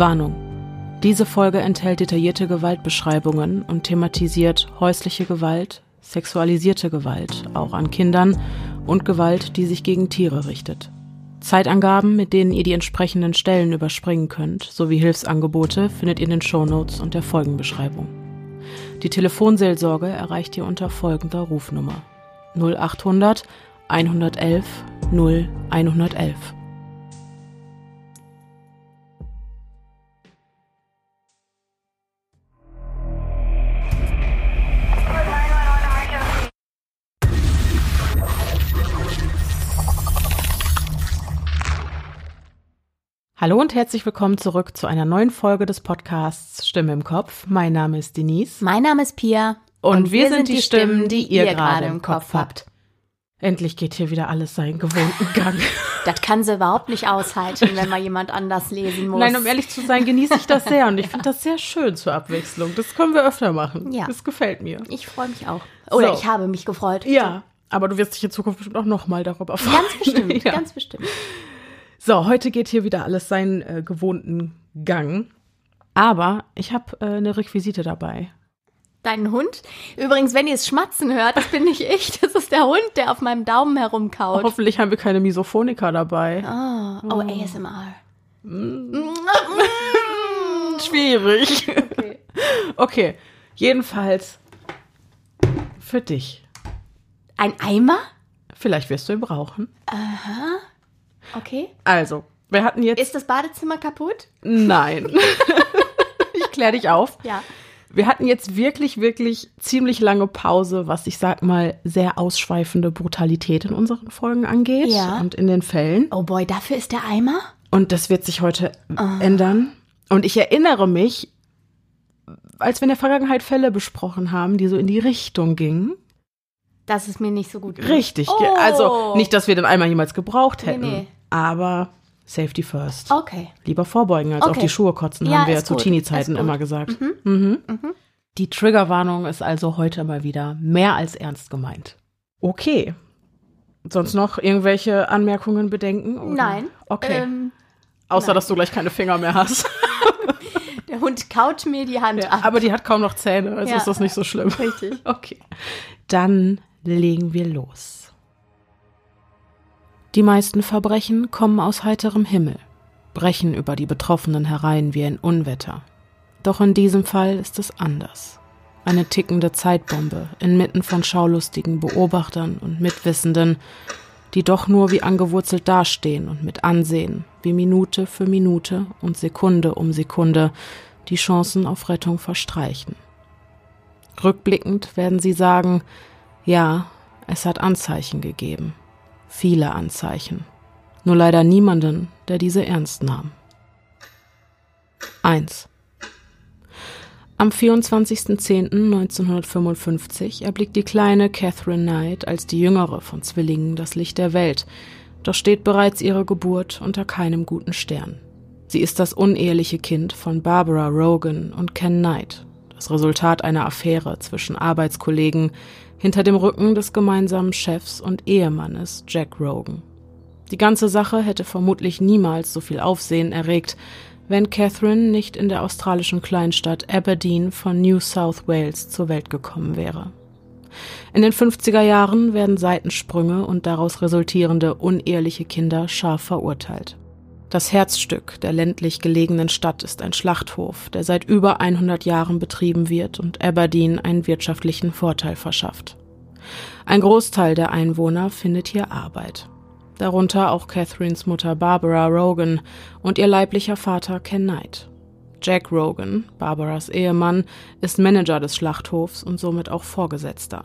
Warnung. Diese Folge enthält detaillierte Gewaltbeschreibungen und thematisiert häusliche Gewalt, sexualisierte Gewalt, auch an Kindern, und Gewalt, die sich gegen Tiere richtet. Zeitangaben, mit denen ihr die entsprechenden Stellen überspringen könnt, sowie Hilfsangebote findet ihr in den Shownotes und der Folgenbeschreibung. Die Telefonseelsorge erreicht ihr unter folgender Rufnummer 0800 111 0 Hallo und herzlich willkommen zurück zu einer neuen Folge des Podcasts Stimme im Kopf. Mein Name ist Denise. Mein Name ist Pia. Und, und wir, wir, sind die Stimmen, die ihr gerade im Kopf habt. Endlich geht hier wieder alles seinen gewohnten Gang. Das kann sie überhaupt nicht aushalten, wenn mal jemand anders lesen muss. Nein, um ehrlich zu sein, genieße ich das sehr und ich finde das sehr schön zur Abwechslung. Das können wir öfter machen. Ja. Das gefällt mir. Ich freue mich auch. Oder so. ich habe mich gefreut. Ja, aber du wirst dich in Zukunft bestimmt auch nochmal darüber freuen. Ganz bestimmt, ja. ganz bestimmt. So, heute geht hier wieder alles seinen äh, gewohnten Gang. Aber ich habe äh, eine Requisite dabei. Deinen Hund? Übrigens, wenn ihr es schmatzen hört, das bin nicht ich. Das ist der Hund, der auf meinem Daumen herumkaut. Hoffentlich haben wir keine Misophonika dabei. Oh, oh, oh. ASMR. Mm. Schwierig. Okay. okay, jedenfalls für dich. Ein Eimer? Vielleicht wirst du ihn brauchen. Aha. Okay. Also, wir hatten jetzt. Ist das Badezimmer kaputt? Nein. ich kläre dich auf. Ja. Wir hatten jetzt wirklich, wirklich ziemlich lange Pause, was ich sag mal sehr ausschweifende Brutalität in unseren Folgen angeht ja. und in den Fällen. Oh boy, dafür ist der Eimer? Und das wird sich heute oh. ändern. Und ich erinnere mich, als wir in der Vergangenheit Fälle besprochen haben, die so in die Richtung gingen. Dass es mir nicht so gut geht. Richtig. Oh. Also nicht, dass wir den Eimer jemals gebraucht hätten. Nee, nee. Aber Safety first. Okay. Lieber vorbeugen als okay. auf die Schuhe kotzen, ja, haben wir ja zu Teenie-Zeiten immer gesagt. Mhm. Mhm. Mhm. Die Triggerwarnung ist also heute mal wieder mehr als ernst gemeint. Okay. Sonst noch irgendwelche Anmerkungen, Bedenken? Oder? Nein. Okay. Ähm, Außer, nein. dass du gleich keine Finger mehr hast. Der Hund kaut mir die Hand ja, ab. Aber die hat kaum noch Zähne, also ja. ist das nicht so schlimm. Richtig. Okay. Dann legen wir los. Die meisten Verbrechen kommen aus heiterem Himmel, brechen über die Betroffenen herein wie ein Unwetter. Doch in diesem Fall ist es anders. Eine tickende Zeitbombe inmitten von schaulustigen Beobachtern und Mitwissenden, die doch nur wie angewurzelt dastehen und mit ansehen, wie Minute für Minute und Sekunde um Sekunde die Chancen auf Rettung verstreichen. Rückblickend werden sie sagen, ja, es hat Anzeichen gegeben viele Anzeichen, nur leider niemanden, der diese ernst nahm. 1. Am 24.10.1955 erblickt die kleine Catherine Knight als die jüngere von Zwillingen das Licht der Welt, doch steht bereits ihre Geburt unter keinem guten Stern. Sie ist das uneheliche Kind von Barbara Rogan und Ken Knight, das Resultat einer Affäre zwischen Arbeitskollegen, hinter dem Rücken des gemeinsamen Chefs und Ehemannes Jack Rogan. Die ganze Sache hätte vermutlich niemals so viel Aufsehen erregt, wenn Catherine nicht in der australischen Kleinstadt Aberdeen von New South Wales zur Welt gekommen wäre. In den 50er Jahren werden Seitensprünge und daraus resultierende uneheliche Kinder scharf verurteilt. Das Herzstück der ländlich gelegenen Stadt ist ein Schlachthof, der seit über 100 Jahren betrieben wird und Aberdeen einen wirtschaftlichen Vorteil verschafft. Ein Großteil der Einwohner findet hier Arbeit. Darunter auch Catherines Mutter Barbara Rogan und ihr leiblicher Vater Ken Knight. Jack Rogan, Barbaras Ehemann, ist Manager des Schlachthofs und somit auch Vorgesetzter.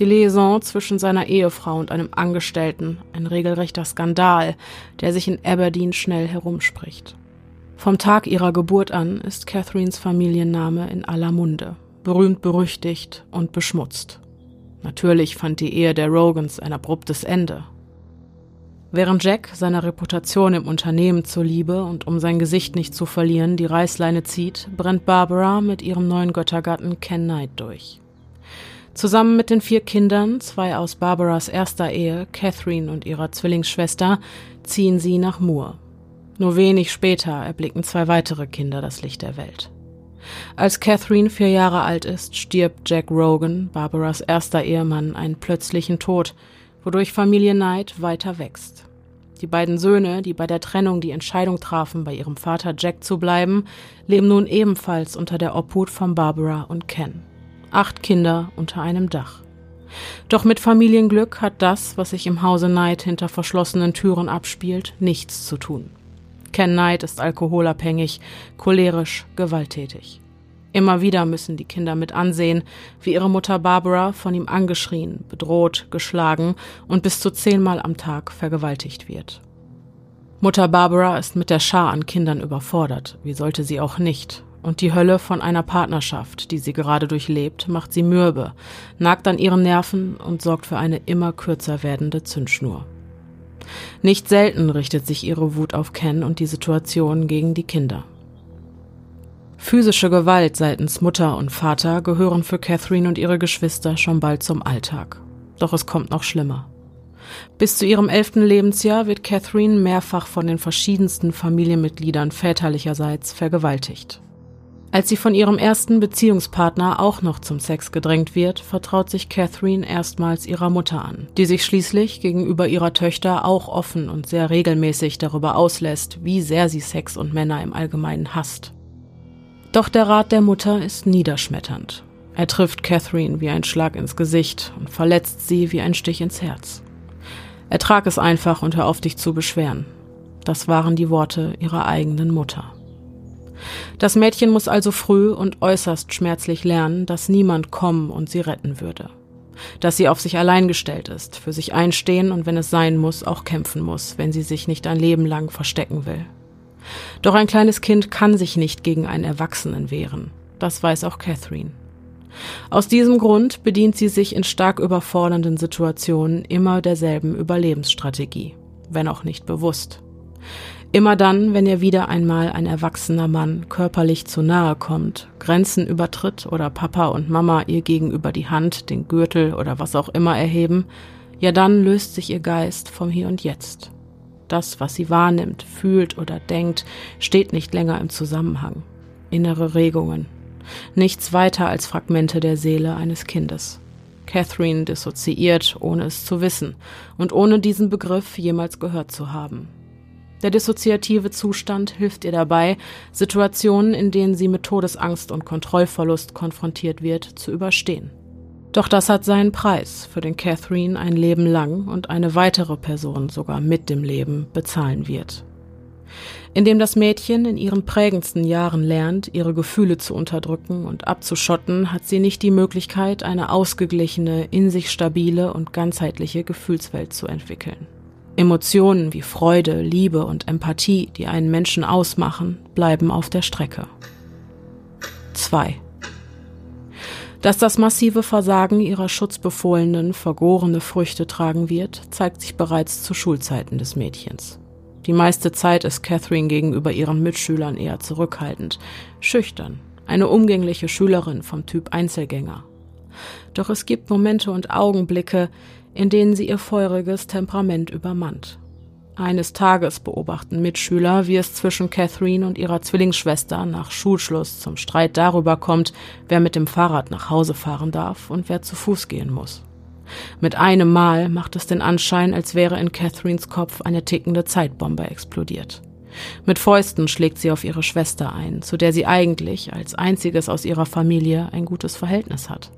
Die Liaison zwischen seiner Ehefrau und einem Angestellten, ein regelrechter Skandal, der sich in Aberdeen schnell herumspricht. Vom Tag ihrer Geburt an ist Catherines Familienname in aller Munde, berühmt berüchtigt und beschmutzt. Natürlich fand die Ehe der Rogans ein abruptes Ende. Während Jack seiner Reputation im Unternehmen zuliebe und um sein Gesicht nicht zu verlieren die Reißleine zieht, brennt Barbara mit ihrem neuen Göttergatten Ken Knight durch. Zusammen mit den vier Kindern, zwei aus Barbaras erster Ehe, Catherine und ihrer Zwillingsschwester, ziehen sie nach Moore. Nur wenig später erblicken zwei weitere Kinder das Licht der Welt. Als Catherine vier Jahre alt ist, stirbt Jack Rogan, Barbaras erster Ehemann, einen plötzlichen Tod, wodurch Familie Knight weiter wächst. Die beiden Söhne, die bei der Trennung die Entscheidung trafen, bei ihrem Vater Jack zu bleiben, leben nun ebenfalls unter der Obhut von Barbara und Ken. Acht Kinder unter einem Dach. Doch mit Familienglück hat das, was sich im Hause Knight hinter verschlossenen Türen abspielt, nichts zu tun. Ken Knight ist alkoholabhängig, cholerisch, gewalttätig. Immer wieder müssen die Kinder mit ansehen, wie ihre Mutter Barbara von ihm angeschrien, bedroht, geschlagen und bis zu zehnmal am Tag vergewaltigt wird. Mutter Barbara ist mit der Schar an Kindern überfordert, wie sollte sie auch nicht, und die Hölle von einer Partnerschaft, die sie gerade durchlebt, macht sie mürbe, nagt an ihren Nerven und sorgt für eine immer kürzer werdende Zündschnur. Nicht selten richtet sich ihre Wut auf Ken und die Situation gegen die Kinder. Physische Gewalt seitens Mutter und Vater gehören für Catherine und ihre Geschwister schon bald zum Alltag. Doch es kommt noch schlimmer. Bis zu ihrem elften Lebensjahr wird Catherine mehrfach von den verschiedensten Familienmitgliedern väterlicherseits vergewaltigt. Als sie von ihrem ersten Beziehungspartner auch noch zum Sex gedrängt wird, vertraut sich Catherine erstmals ihrer Mutter an, die sich schließlich gegenüber ihrer Töchter auch offen und sehr regelmäßig darüber auslässt, wie sehr sie Sex und Männer im Allgemeinen hasst. Doch der Rat der Mutter ist niederschmetternd. Er trifft Catherine wie ein Schlag ins Gesicht und verletzt sie wie ein Stich ins Herz. Ertrag es einfach und hör auf dich zu beschweren. Das waren die Worte ihrer eigenen Mutter. Das Mädchen muss also früh und äußerst schmerzlich lernen, dass niemand kommen und sie retten würde. Dass sie auf sich allein gestellt ist, für sich einstehen und wenn es sein muss, auch kämpfen muss, wenn sie sich nicht ein Leben lang verstecken will. Doch ein kleines Kind kann sich nicht gegen einen Erwachsenen wehren. Das weiß auch Catherine. Aus diesem Grund bedient sie sich in stark überfordernden Situationen immer derselben Überlebensstrategie, wenn auch nicht bewusst. Immer dann, wenn ihr wieder einmal ein erwachsener Mann körperlich zu nahe kommt, Grenzen übertritt oder Papa und Mama ihr gegenüber die Hand, den Gürtel oder was auch immer erheben, ja dann löst sich ihr Geist vom Hier und Jetzt. Das, was sie wahrnimmt, fühlt oder denkt, steht nicht länger im Zusammenhang. Innere Regungen. Nichts weiter als Fragmente der Seele eines Kindes. Catherine dissoziiert, ohne es zu wissen und ohne diesen Begriff jemals gehört zu haben. Der dissoziative Zustand hilft ihr dabei, Situationen, in denen sie mit Todesangst und Kontrollverlust konfrontiert wird, zu überstehen. Doch das hat seinen Preis, für den Catherine ein Leben lang und eine weitere Person sogar mit dem Leben bezahlen wird. Indem das Mädchen in ihren prägendsten Jahren lernt, ihre Gefühle zu unterdrücken und abzuschotten, hat sie nicht die Möglichkeit, eine ausgeglichene, in sich stabile und ganzheitliche Gefühlswelt zu entwickeln. Emotionen wie Freude, Liebe und Empathie, die einen Menschen ausmachen, bleiben auf der Strecke. 2. Dass das massive Versagen ihrer Schutzbefohlenen vergorene Früchte tragen wird, zeigt sich bereits zu Schulzeiten des Mädchens. Die meiste Zeit ist Catherine gegenüber ihren Mitschülern eher zurückhaltend, schüchtern, eine umgängliche Schülerin vom Typ Einzelgänger. Doch es gibt Momente und Augenblicke, in denen sie ihr feuriges Temperament übermannt. Eines Tages beobachten Mitschüler, wie es zwischen Catherine und ihrer Zwillingsschwester nach Schulschluss zum Streit darüber kommt, wer mit dem Fahrrad nach Hause fahren darf und wer zu Fuß gehen muss. Mit einem Mal macht es den Anschein, als wäre in Catherines Kopf eine tickende Zeitbombe explodiert. Mit Fäusten schlägt sie auf ihre Schwester ein, zu der sie eigentlich als einziges aus ihrer Familie ein gutes Verhältnis hat.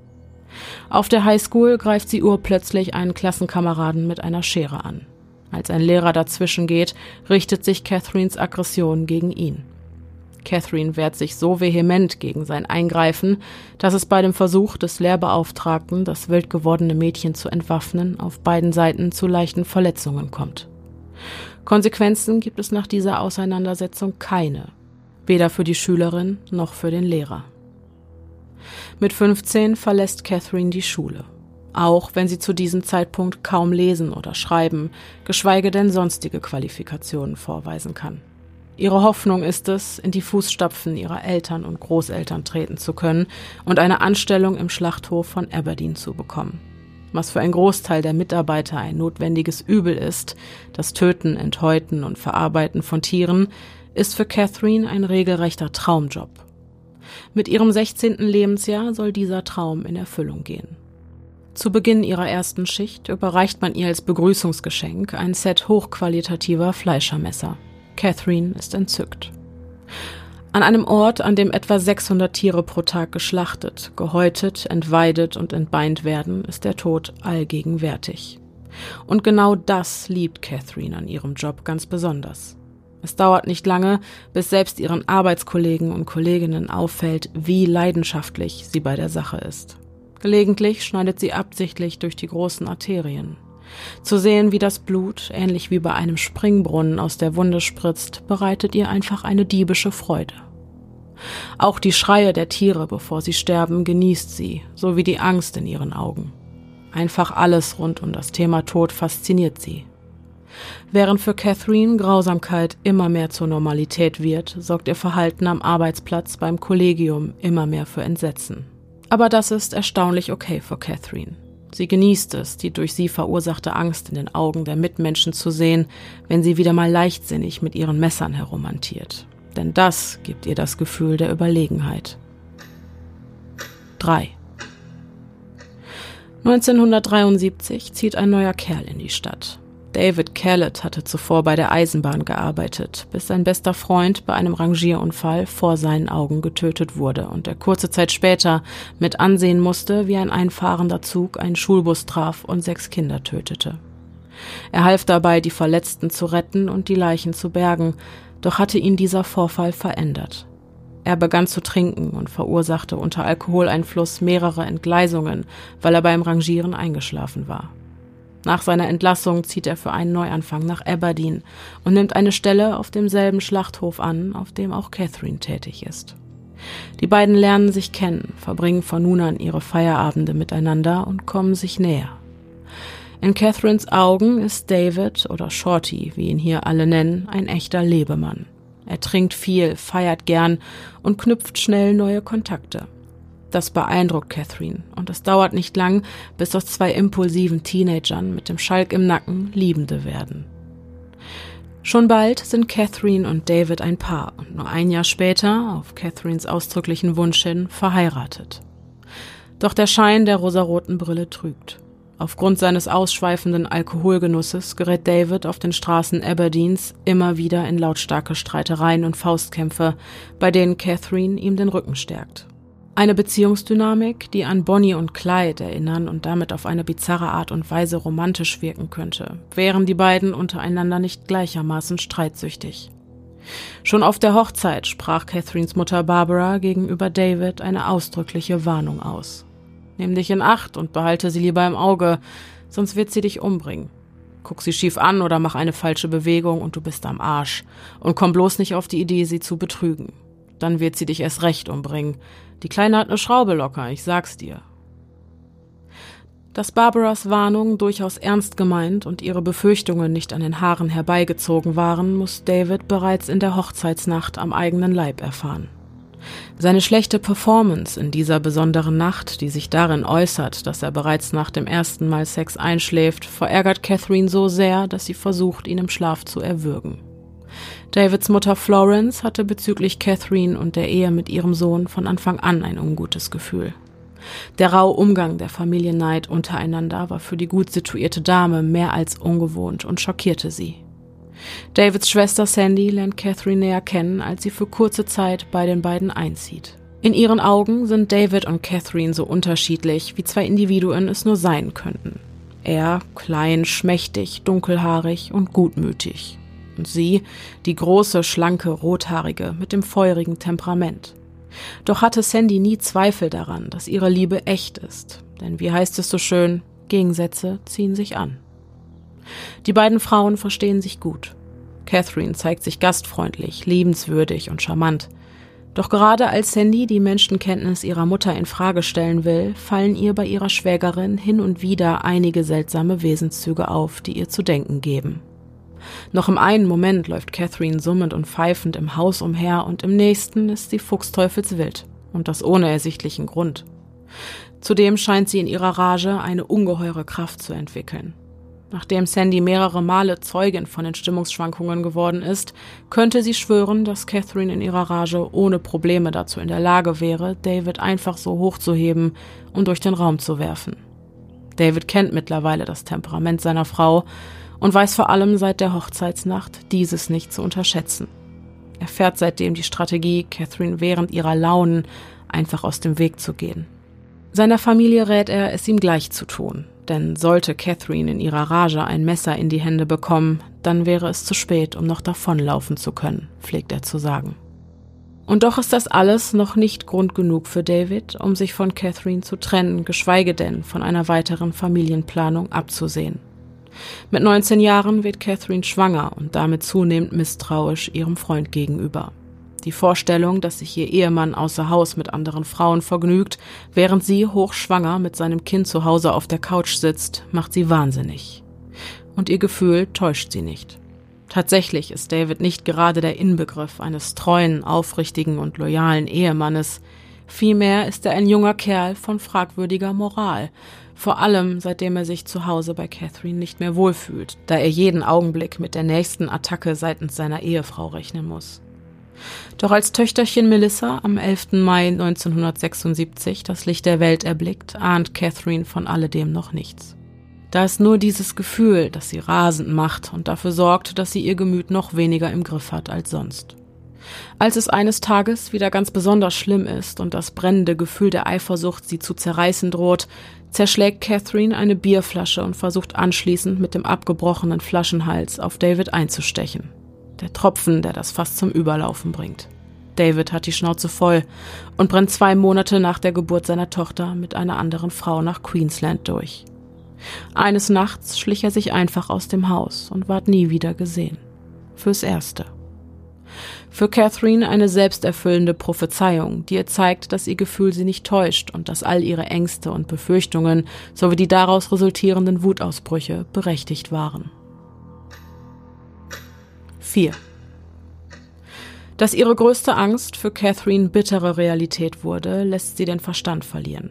Auf der Highschool greift sie urplötzlich einen Klassenkameraden mit einer Schere an. Als ein Lehrer dazwischen geht, richtet sich Catherines Aggression gegen ihn. Catherine wehrt sich so vehement gegen sein Eingreifen, dass es bei dem Versuch des Lehrbeauftragten, das wild gewordene Mädchen zu entwaffnen, auf beiden Seiten zu leichten Verletzungen kommt. Konsequenzen gibt es nach dieser Auseinandersetzung keine, weder für die Schülerin noch für den Lehrer. Mit 15 verlässt Catherine die Schule, auch wenn sie zu diesem Zeitpunkt kaum lesen oder schreiben, geschweige denn sonstige Qualifikationen vorweisen kann. Ihre Hoffnung ist es, in die Fußstapfen ihrer Eltern und Großeltern treten zu können und eine Anstellung im Schlachthof von Aberdeen zu bekommen. Was für ein Großteil der Mitarbeiter ein notwendiges Übel ist, das Töten, Enthäuten und Verarbeiten von Tieren, ist für Catherine ein regelrechter Traumjob. Mit ihrem 16. Lebensjahr soll dieser Traum in Erfüllung gehen. Zu Beginn ihrer ersten Schicht überreicht man ihr als Begrüßungsgeschenk ein Set hochqualitativer Fleischermesser. Catherine ist entzückt. An einem Ort, an dem etwa 600 Tiere pro Tag geschlachtet, gehäutet, entweidet und entbeint werden, ist der Tod allgegenwärtig. Und genau das liebt Catherine an ihrem Job ganz besonders. Es dauert nicht lange, bis selbst ihren Arbeitskollegen und Kolleginnen auffällt, wie leidenschaftlich sie bei der Sache ist. Gelegentlich schneidet sie absichtlich durch die großen Arterien. Zu sehen, wie das Blut, ähnlich wie bei einem Springbrunnen, aus der Wunde spritzt, bereitet ihr einfach eine diebische Freude. Auch die Schreie der Tiere, bevor sie sterben, genießt sie, so wie die Angst in ihren Augen. Einfach alles rund um das Thema Tod fasziniert sie. Während für Catherine Grausamkeit immer mehr zur Normalität wird, sorgt ihr Verhalten am Arbeitsplatz beim Kollegium immer mehr für Entsetzen. Aber das ist erstaunlich okay für Catherine. Sie genießt es, die durch sie verursachte Angst in den Augen der Mitmenschen zu sehen, wenn sie wieder mal leichtsinnig mit ihren Messern herumhantiert. Denn das gibt ihr das Gefühl der Überlegenheit. 3. 1973 zieht ein neuer Kerl in die Stadt. David Kellett hatte zuvor bei der Eisenbahn gearbeitet, bis sein bester Freund bei einem Rangierunfall vor seinen Augen getötet wurde und er kurze Zeit später mit ansehen musste, wie ein einfahrender Zug einen Schulbus traf und sechs Kinder tötete. Er half dabei, die Verletzten zu retten und die Leichen zu bergen, doch hatte ihn dieser Vorfall verändert. Er begann zu trinken und verursachte unter Alkoholeinfluss mehrere Entgleisungen, weil er beim Rangieren eingeschlafen war. Nach seiner Entlassung zieht er für einen Neuanfang nach Aberdeen und nimmt eine Stelle auf demselben Schlachthof an, auf dem auch Catherine tätig ist. Die beiden lernen sich kennen, verbringen von nun an ihre Feierabende miteinander und kommen sich näher. In Catherines Augen ist David oder Shorty, wie ihn hier alle nennen, ein echter Lebemann. Er trinkt viel, feiert gern und knüpft schnell neue Kontakte. Das beeindruckt Catherine und es dauert nicht lang, bis aus zwei impulsiven Teenagern mit dem Schalk im Nacken Liebende werden. Schon bald sind Catherine und David ein Paar und nur ein Jahr später, auf Catherines ausdrücklichen Wunsch hin, verheiratet. Doch der Schein der rosaroten Brille trügt. Aufgrund seines ausschweifenden Alkoholgenusses gerät David auf den Straßen Aberdeens immer wieder in lautstarke Streitereien und Faustkämpfe, bei denen Catherine ihm den Rücken stärkt. Eine Beziehungsdynamik, die an Bonnie und Clyde erinnern und damit auf eine bizarre Art und Weise romantisch wirken könnte, wären die beiden untereinander nicht gleichermaßen streitsüchtig. Schon auf der Hochzeit sprach Catherines Mutter Barbara gegenüber David eine ausdrückliche Warnung aus. Nimm dich in Acht und behalte sie lieber im Auge, sonst wird sie dich umbringen. Guck sie schief an oder mach eine falsche Bewegung und du bist am Arsch. Und komm bloß nicht auf die Idee, sie zu betrügen. Dann wird sie dich erst recht umbringen, die Kleine hat eine Schraube locker, ich sag's dir. Dass Barbaras Warnung durchaus ernst gemeint und ihre Befürchtungen nicht an den Haaren herbeigezogen waren, muss David bereits in der Hochzeitsnacht am eigenen Leib erfahren. Seine schlechte Performance in dieser besonderen Nacht, die sich darin äußert, dass er bereits nach dem ersten Mal Sex einschläft, verärgert Catherine so sehr, dass sie versucht, ihn im Schlaf zu erwürgen. Davids Mutter Florence hatte bezüglich Catherine und der Ehe mit ihrem Sohn von Anfang an ein ungutes Gefühl. Der raue Umgang der Familie Knight untereinander war für die gut situierte Dame mehr als ungewohnt und schockierte sie. Davids Schwester Sandy lernt Catherine näher kennen, als sie für kurze Zeit bei den beiden einzieht. In ihren Augen sind David und Catherine so unterschiedlich, wie zwei Individuen es nur sein könnten. Er klein, schmächtig, dunkelhaarig und gutmütig und sie die große, schlanke, rothaarige mit dem feurigen Temperament. Doch hatte Sandy nie Zweifel daran, dass ihre Liebe echt ist, denn wie heißt es so schön, Gegensätze ziehen sich an. Die beiden Frauen verstehen sich gut. Catherine zeigt sich gastfreundlich, liebenswürdig und charmant. Doch gerade als Sandy die Menschenkenntnis ihrer Mutter in Frage stellen will, fallen ihr bei ihrer Schwägerin hin und wieder einige seltsame Wesenszüge auf, die ihr zu denken geben. Noch im einen Moment läuft Catherine summend und pfeifend im Haus umher und im nächsten ist sie fuchsteufelswild. Und das ohne ersichtlichen Grund. Zudem scheint sie in ihrer Rage eine ungeheure Kraft zu entwickeln. Nachdem Sandy mehrere Male Zeugin von den Stimmungsschwankungen geworden ist, könnte sie schwören, dass Catherine in ihrer Rage ohne Probleme dazu in der Lage wäre, David einfach so hochzuheben und durch den Raum zu werfen. David kennt mittlerweile das Temperament seiner Frau und weiß vor allem seit der Hochzeitsnacht, dieses nicht zu unterschätzen. Er fährt seitdem die Strategie, Catherine während ihrer Launen einfach aus dem Weg zu gehen. Seiner Familie rät er, es ihm gleich zu tun, denn sollte Catherine in ihrer Rage ein Messer in die Hände bekommen, dann wäre es zu spät, um noch davonlaufen zu können, pflegt er zu sagen. Und doch ist das alles noch nicht Grund genug für David, um sich von Catherine zu trennen, geschweige denn von einer weiteren Familienplanung abzusehen. Mit 19 Jahren wird Catherine schwanger und damit zunehmend misstrauisch ihrem Freund gegenüber. Die Vorstellung, dass sich ihr Ehemann außer Haus mit anderen Frauen vergnügt, während sie hochschwanger mit seinem Kind zu Hause auf der Couch sitzt, macht sie wahnsinnig. Und ihr Gefühl täuscht sie nicht. Tatsächlich ist David nicht gerade der Inbegriff eines treuen, aufrichtigen und loyalen Ehemannes. Vielmehr ist er ein junger Kerl von fragwürdiger Moral, vor allem seitdem er sich zu Hause bei Catherine nicht mehr wohlfühlt, da er jeden Augenblick mit der nächsten Attacke seitens seiner Ehefrau rechnen muss. Doch als Töchterchen Melissa am 11. Mai 1976 das Licht der Welt erblickt, ahnt Catherine von alledem noch nichts. Da ist nur dieses Gefühl, das sie rasend macht und dafür sorgt, dass sie ihr Gemüt noch weniger im Griff hat als sonst. Als es eines Tages wieder ganz besonders schlimm ist und das brennende Gefühl der Eifersucht sie zu zerreißen droht, zerschlägt Catherine eine Bierflasche und versucht anschließend mit dem abgebrochenen Flaschenhals auf David einzustechen der Tropfen, der das Fass zum Überlaufen bringt. David hat die Schnauze voll und brennt zwei Monate nach der Geburt seiner Tochter mit einer anderen Frau nach Queensland durch. Eines Nachts schlich er sich einfach aus dem Haus und ward nie wieder gesehen. Fürs Erste. Für Catherine eine selbsterfüllende Prophezeiung, die ihr zeigt, dass ihr Gefühl sie nicht täuscht und dass all ihre Ängste und Befürchtungen sowie die daraus resultierenden Wutausbrüche berechtigt waren. 4. Dass ihre größte Angst für Catherine bittere Realität wurde, lässt sie den Verstand verlieren.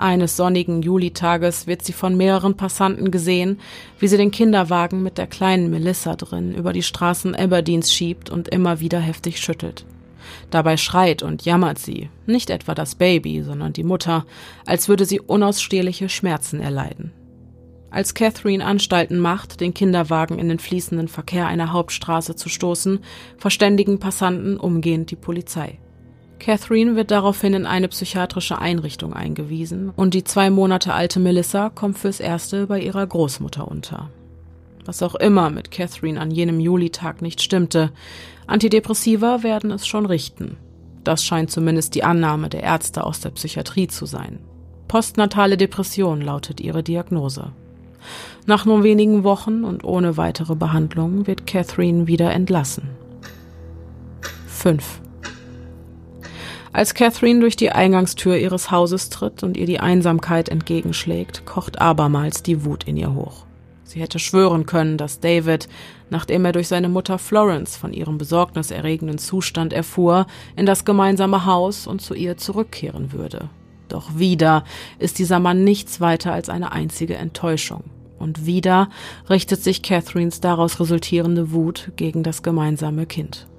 Eines sonnigen Julitages wird sie von mehreren Passanten gesehen, wie sie den Kinderwagen mit der kleinen Melissa drin über die Straßen Aberdeens schiebt und immer wieder heftig schüttelt. Dabei schreit und jammert sie, nicht etwa das Baby, sondern die Mutter, als würde sie unausstehliche Schmerzen erleiden. Als Catherine Anstalten macht, den Kinderwagen in den fließenden Verkehr einer Hauptstraße zu stoßen, verständigen Passanten umgehend die Polizei. Catherine wird daraufhin in eine psychiatrische Einrichtung eingewiesen und die zwei Monate alte Melissa kommt fürs Erste bei ihrer Großmutter unter. Was auch immer mit Catherine an jenem Julitag nicht stimmte, Antidepressiva werden es schon richten. Das scheint zumindest die Annahme der Ärzte aus der Psychiatrie zu sein. Postnatale Depression lautet ihre Diagnose. Nach nur wenigen Wochen und ohne weitere Behandlung wird Catherine wieder entlassen. 5. Als Catherine durch die Eingangstür ihres Hauses tritt und ihr die Einsamkeit entgegenschlägt, kocht abermals die Wut in ihr hoch. Sie hätte schwören können, dass David, nachdem er durch seine Mutter Florence von ihrem besorgniserregenden Zustand erfuhr, in das gemeinsame Haus und zu ihr zurückkehren würde. Doch wieder ist dieser Mann nichts weiter als eine einzige Enttäuschung. Und wieder richtet sich Catherines daraus resultierende Wut gegen das gemeinsame Kind.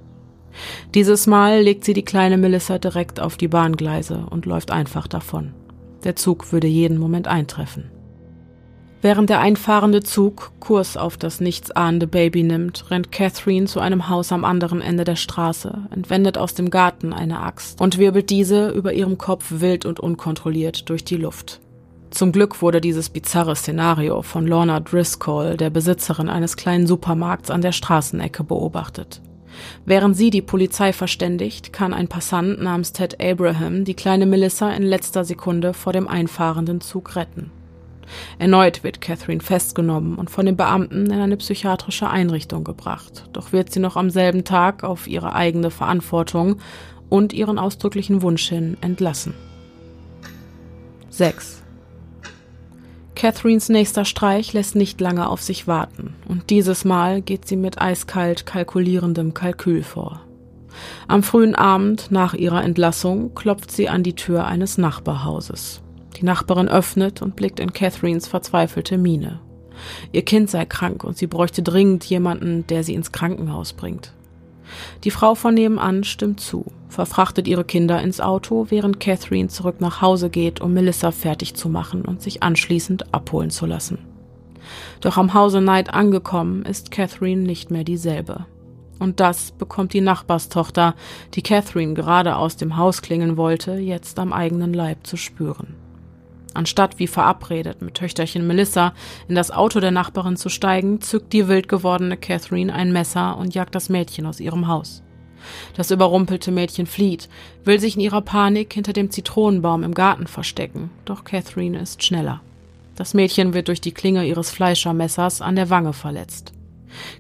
Dieses Mal legt sie die kleine Melissa direkt auf die Bahngleise und läuft einfach davon. Der Zug würde jeden Moment eintreffen. Während der einfahrende Zug Kurs auf das nichtsahnende Baby nimmt, rennt Catherine zu einem Haus am anderen Ende der Straße, entwendet aus dem Garten eine Axt und wirbelt diese über ihrem Kopf wild und unkontrolliert durch die Luft. Zum Glück wurde dieses bizarre Szenario von Lorna Driscoll, der Besitzerin eines kleinen Supermarkts an der Straßenecke, beobachtet. Während sie die Polizei verständigt, kann ein Passant namens Ted Abraham die kleine Melissa in letzter Sekunde vor dem einfahrenden Zug retten. Erneut wird Catherine festgenommen und von den Beamten in eine psychiatrische Einrichtung gebracht, doch wird sie noch am selben Tag auf ihre eigene Verantwortung und ihren ausdrücklichen Wunsch hin entlassen. 6. Catherines nächster Streich lässt nicht lange auf sich warten, und dieses Mal geht sie mit eiskalt kalkulierendem Kalkül vor. Am frühen Abend nach ihrer Entlassung klopft sie an die Tür eines Nachbarhauses. Die Nachbarin öffnet und blickt in Catherines verzweifelte Miene. Ihr Kind sei krank und sie bräuchte dringend jemanden, der sie ins Krankenhaus bringt. Die Frau von nebenan stimmt zu, verfrachtet ihre Kinder ins Auto, während Catherine zurück nach Hause geht, um Melissa fertig zu machen und sich anschließend abholen zu lassen. Doch am Hause Knight angekommen, ist Catherine nicht mehr dieselbe. Und das bekommt die Nachbarstochter, die Catherine gerade aus dem Haus klingen wollte, jetzt am eigenen Leib zu spüren. Anstatt wie verabredet mit Töchterchen Melissa in das Auto der Nachbarin zu steigen, zückt die wild gewordene Catherine ein Messer und jagt das Mädchen aus ihrem Haus. Das überrumpelte Mädchen flieht, will sich in ihrer Panik hinter dem Zitronenbaum im Garten verstecken, doch Catherine ist schneller. Das Mädchen wird durch die Klinge ihres Fleischermessers an der Wange verletzt.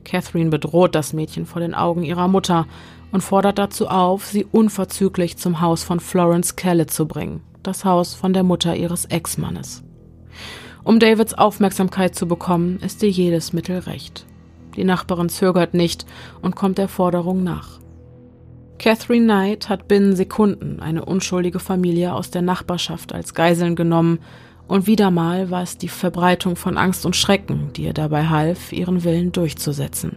Catherine bedroht das Mädchen vor den Augen ihrer Mutter und fordert dazu auf, sie unverzüglich zum Haus von Florence Kelle zu bringen das Haus von der Mutter ihres Ex-Mannes. Um Davids Aufmerksamkeit zu bekommen, ist ihr jedes Mittel recht. Die Nachbarin zögert nicht und kommt der Forderung nach. Catherine Knight hat binnen Sekunden eine unschuldige Familie aus der Nachbarschaft als Geiseln genommen, und wieder mal war es die Verbreitung von Angst und Schrecken, die ihr dabei half, ihren Willen durchzusetzen.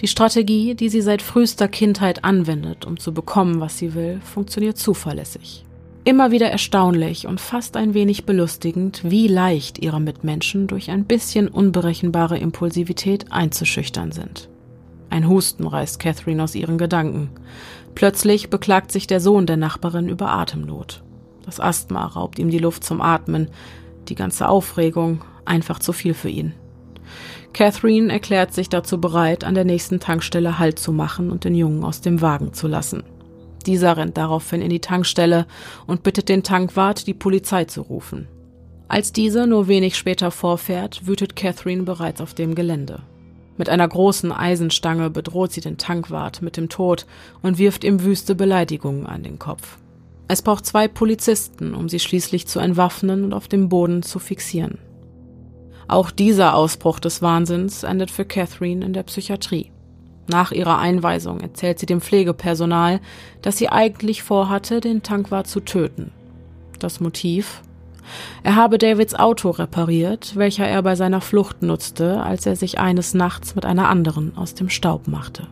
Die Strategie, die sie seit frühester Kindheit anwendet, um zu bekommen, was sie will, funktioniert zuverlässig. Immer wieder erstaunlich und fast ein wenig belustigend, wie leicht ihre Mitmenschen durch ein bisschen unberechenbare Impulsivität einzuschüchtern sind. Ein Husten reißt Catherine aus ihren Gedanken. Plötzlich beklagt sich der Sohn der Nachbarin über Atemnot. Das Asthma raubt ihm die Luft zum Atmen, die ganze Aufregung einfach zu viel für ihn. Catherine erklärt sich dazu bereit, an der nächsten Tankstelle Halt zu machen und den Jungen aus dem Wagen zu lassen. Dieser rennt daraufhin in die Tankstelle und bittet den Tankwart, die Polizei zu rufen. Als dieser nur wenig später vorfährt, wütet Catherine bereits auf dem Gelände. Mit einer großen Eisenstange bedroht sie den Tankwart mit dem Tod und wirft ihm wüste Beleidigungen an den Kopf. Es braucht zwei Polizisten, um sie schließlich zu entwaffnen und auf dem Boden zu fixieren. Auch dieser Ausbruch des Wahnsinns endet für Catherine in der Psychiatrie. Nach ihrer Einweisung erzählt sie dem Pflegepersonal, dass sie eigentlich vorhatte, den Tankwart zu töten. Das Motiv? Er habe Davids Auto repariert, welcher er bei seiner Flucht nutzte, als er sich eines Nachts mit einer anderen aus dem Staub machte.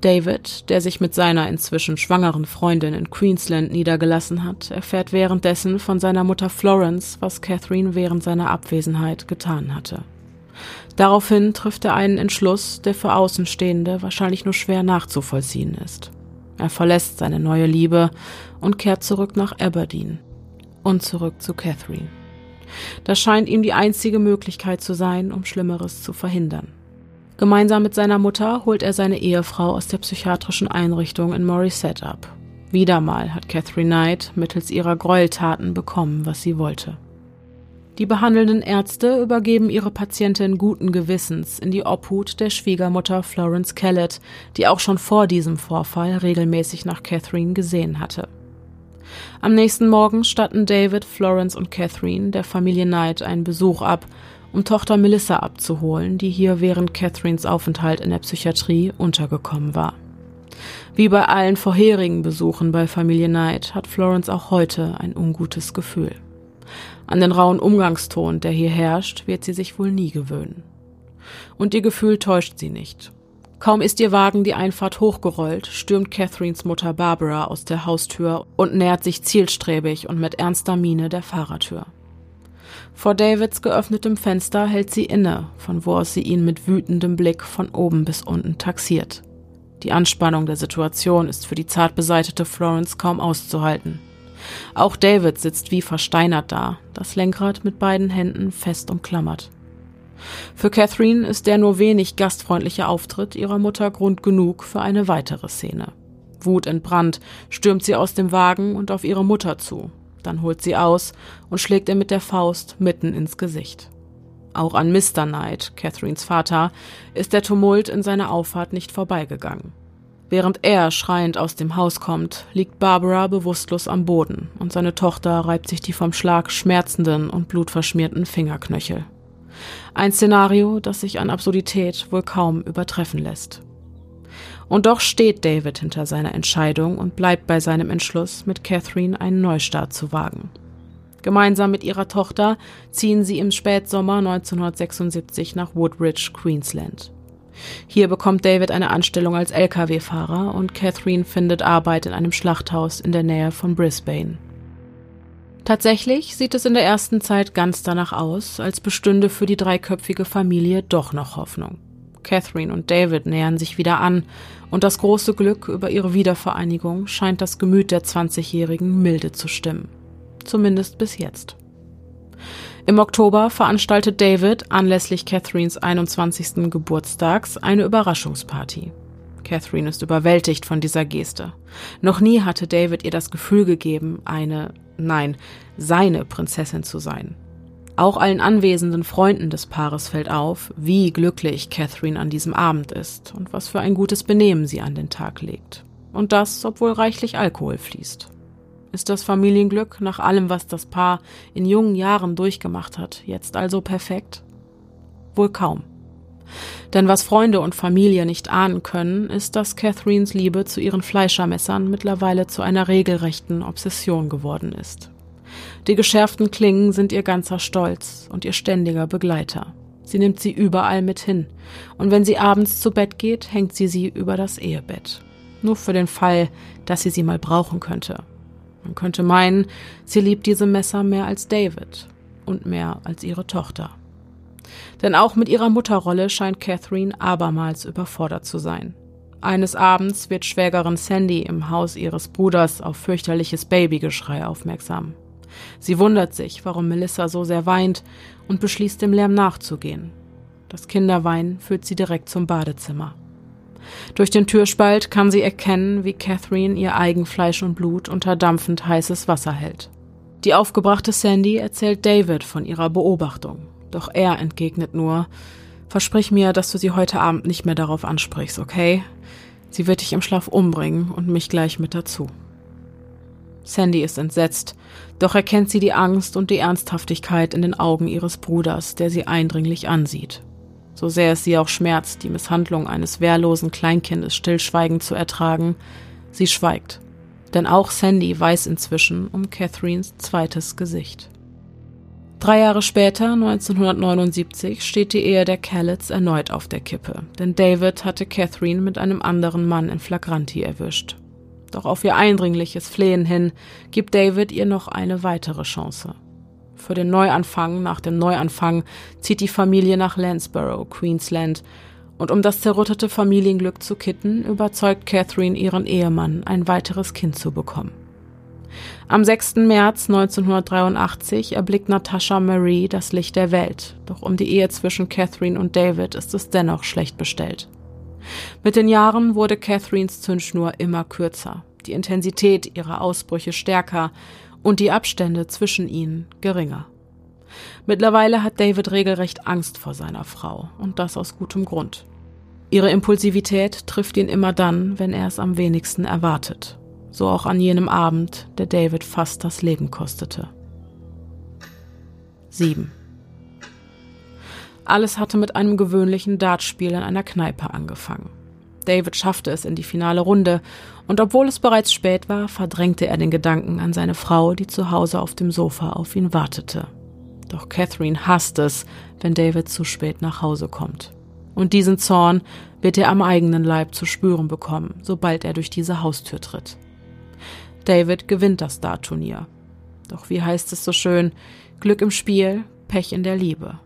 David, der sich mit seiner inzwischen schwangeren Freundin in Queensland niedergelassen hat, erfährt währenddessen von seiner Mutter Florence, was Catherine während seiner Abwesenheit getan hatte. Daraufhin trifft er einen Entschluss, der für Außenstehende wahrscheinlich nur schwer nachzuvollziehen ist. Er verlässt seine neue Liebe und kehrt zurück nach Aberdeen und zurück zu Catherine. Das scheint ihm die einzige Möglichkeit zu sein, um Schlimmeres zu verhindern. Gemeinsam mit seiner Mutter holt er seine Ehefrau aus der psychiatrischen Einrichtung in Morisset ab. Wieder mal hat Catherine Knight mittels ihrer Gräueltaten bekommen, was sie wollte. Die behandelnden Ärzte übergeben ihre Patientin guten Gewissens in die Obhut der Schwiegermutter Florence Kellett, die auch schon vor diesem Vorfall regelmäßig nach Catherine gesehen hatte. Am nächsten Morgen statten David, Florence und Catherine der Familie Knight einen Besuch ab, um Tochter Melissa abzuholen, die hier während Catherines Aufenthalt in der Psychiatrie untergekommen war. Wie bei allen vorherigen Besuchen bei Familie Knight hat Florence auch heute ein ungutes Gefühl. An den rauen Umgangston, der hier herrscht, wird sie sich wohl nie gewöhnen. Und ihr Gefühl täuscht sie nicht. Kaum ist ihr Wagen die Einfahrt hochgerollt, stürmt Catherines Mutter Barbara aus der Haustür und nähert sich zielstrebig und mit ernster Miene der Fahrertür. Vor Davids geöffnetem Fenster hält sie inne, von wo aus sie ihn mit wütendem Blick von oben bis unten taxiert. Die Anspannung der Situation ist für die zart beseitete Florence kaum auszuhalten. Auch David sitzt wie versteinert da, das Lenkrad mit beiden Händen fest umklammert. Für Catherine ist der nur wenig gastfreundliche Auftritt ihrer Mutter Grund genug für eine weitere Szene. Wutentbrannt stürmt sie aus dem Wagen und auf ihre Mutter zu. Dann holt sie aus und schlägt ihr mit der Faust mitten ins Gesicht. Auch an Mr. Knight, Catherines Vater, ist der Tumult in seiner Auffahrt nicht vorbeigegangen. Während er schreiend aus dem Haus kommt, liegt Barbara bewusstlos am Boden und seine Tochter reibt sich die vom Schlag schmerzenden und blutverschmierten Fingerknöchel. Ein Szenario, das sich an Absurdität wohl kaum übertreffen lässt. Und doch steht David hinter seiner Entscheidung und bleibt bei seinem Entschluss, mit Catherine einen Neustart zu wagen. Gemeinsam mit ihrer Tochter ziehen sie im Spätsommer 1976 nach Woodridge, Queensland. Hier bekommt David eine Anstellung als Lkw-Fahrer und Catherine findet Arbeit in einem Schlachthaus in der Nähe von Brisbane. Tatsächlich sieht es in der ersten Zeit ganz danach aus, als bestünde für die dreiköpfige Familie doch noch Hoffnung. Catherine und David nähern sich wieder an, und das große Glück über ihre Wiedervereinigung scheint das Gemüt der 20-Jährigen milde zu stimmen. Zumindest bis jetzt. Im Oktober veranstaltet David anlässlich Catherines 21. Geburtstags eine Überraschungsparty. Catherine ist überwältigt von dieser Geste. Noch nie hatte David ihr das Gefühl gegeben, eine, nein, seine Prinzessin zu sein. Auch allen anwesenden Freunden des Paares fällt auf, wie glücklich Catherine an diesem Abend ist und was für ein gutes Benehmen sie an den Tag legt. Und das, obwohl reichlich Alkohol fließt. Ist das Familienglück nach allem, was das Paar in jungen Jahren durchgemacht hat, jetzt also perfekt? Wohl kaum. Denn was Freunde und Familie nicht ahnen können, ist, dass Catherines Liebe zu ihren Fleischermessern mittlerweile zu einer regelrechten Obsession geworden ist. Die geschärften Klingen sind ihr ganzer Stolz und ihr ständiger Begleiter. Sie nimmt sie überall mit hin, und wenn sie abends zu Bett geht, hängt sie sie über das Ehebett. Nur für den Fall, dass sie sie mal brauchen könnte. Man könnte meinen, sie liebt diese Messer mehr als David und mehr als ihre Tochter. Denn auch mit ihrer Mutterrolle scheint Catherine abermals überfordert zu sein. Eines Abends wird Schwägerin Sandy im Haus ihres Bruders auf fürchterliches Babygeschrei aufmerksam. Sie wundert sich, warum Melissa so sehr weint und beschließt dem Lärm nachzugehen. Das Kinderweinen führt sie direkt zum Badezimmer. Durch den Türspalt kann sie erkennen, wie Catherine ihr Eigenfleisch und Blut unter dampfend heißes Wasser hält. Die aufgebrachte Sandy erzählt David von ihrer Beobachtung, doch er entgegnet nur Versprich mir, dass du sie heute Abend nicht mehr darauf ansprichst, okay? Sie wird dich im Schlaf umbringen und mich gleich mit dazu. Sandy ist entsetzt, doch erkennt sie die Angst und die Ernsthaftigkeit in den Augen ihres Bruders, der sie eindringlich ansieht so sehr es sie auch schmerzt, die Misshandlung eines wehrlosen Kleinkindes stillschweigend zu ertragen, sie schweigt. Denn auch Sandy weiß inzwischen um Catherines zweites Gesicht. Drei Jahre später, 1979, steht die Ehe der Callets erneut auf der Kippe, denn David hatte Catherine mit einem anderen Mann in Flagranti erwischt. Doch auf ihr eindringliches Flehen hin gibt David ihr noch eine weitere Chance. Für den Neuanfang nach dem Neuanfang zieht die Familie nach Landsborough, Queensland, und um das zerrüttete Familienglück zu kitten, überzeugt Catherine ihren Ehemann, ein weiteres Kind zu bekommen. Am 6. März 1983 erblickt Natasha Marie das Licht der Welt, doch um die Ehe zwischen Catherine und David ist es dennoch schlecht bestellt. Mit den Jahren wurde Catherines Zündschnur immer kürzer, die Intensität ihrer Ausbrüche stärker und die Abstände zwischen ihnen geringer. Mittlerweile hat David regelrecht Angst vor seiner Frau, und das aus gutem Grund. Ihre Impulsivität trifft ihn immer dann, wenn er es am wenigsten erwartet. So auch an jenem Abend, der David fast das Leben kostete. 7. Alles hatte mit einem gewöhnlichen Dartspiel in einer Kneipe angefangen. David schaffte es in die finale Runde, und obwohl es bereits spät war, verdrängte er den Gedanken an seine Frau, die zu Hause auf dem Sofa auf ihn wartete. Doch Catherine hasst es, wenn David zu spät nach Hause kommt. Und diesen Zorn wird er am eigenen Leib zu spüren bekommen, sobald er durch diese Haustür tritt. David gewinnt das Dartturnier. Doch wie heißt es so schön, Glück im Spiel, Pech in der Liebe.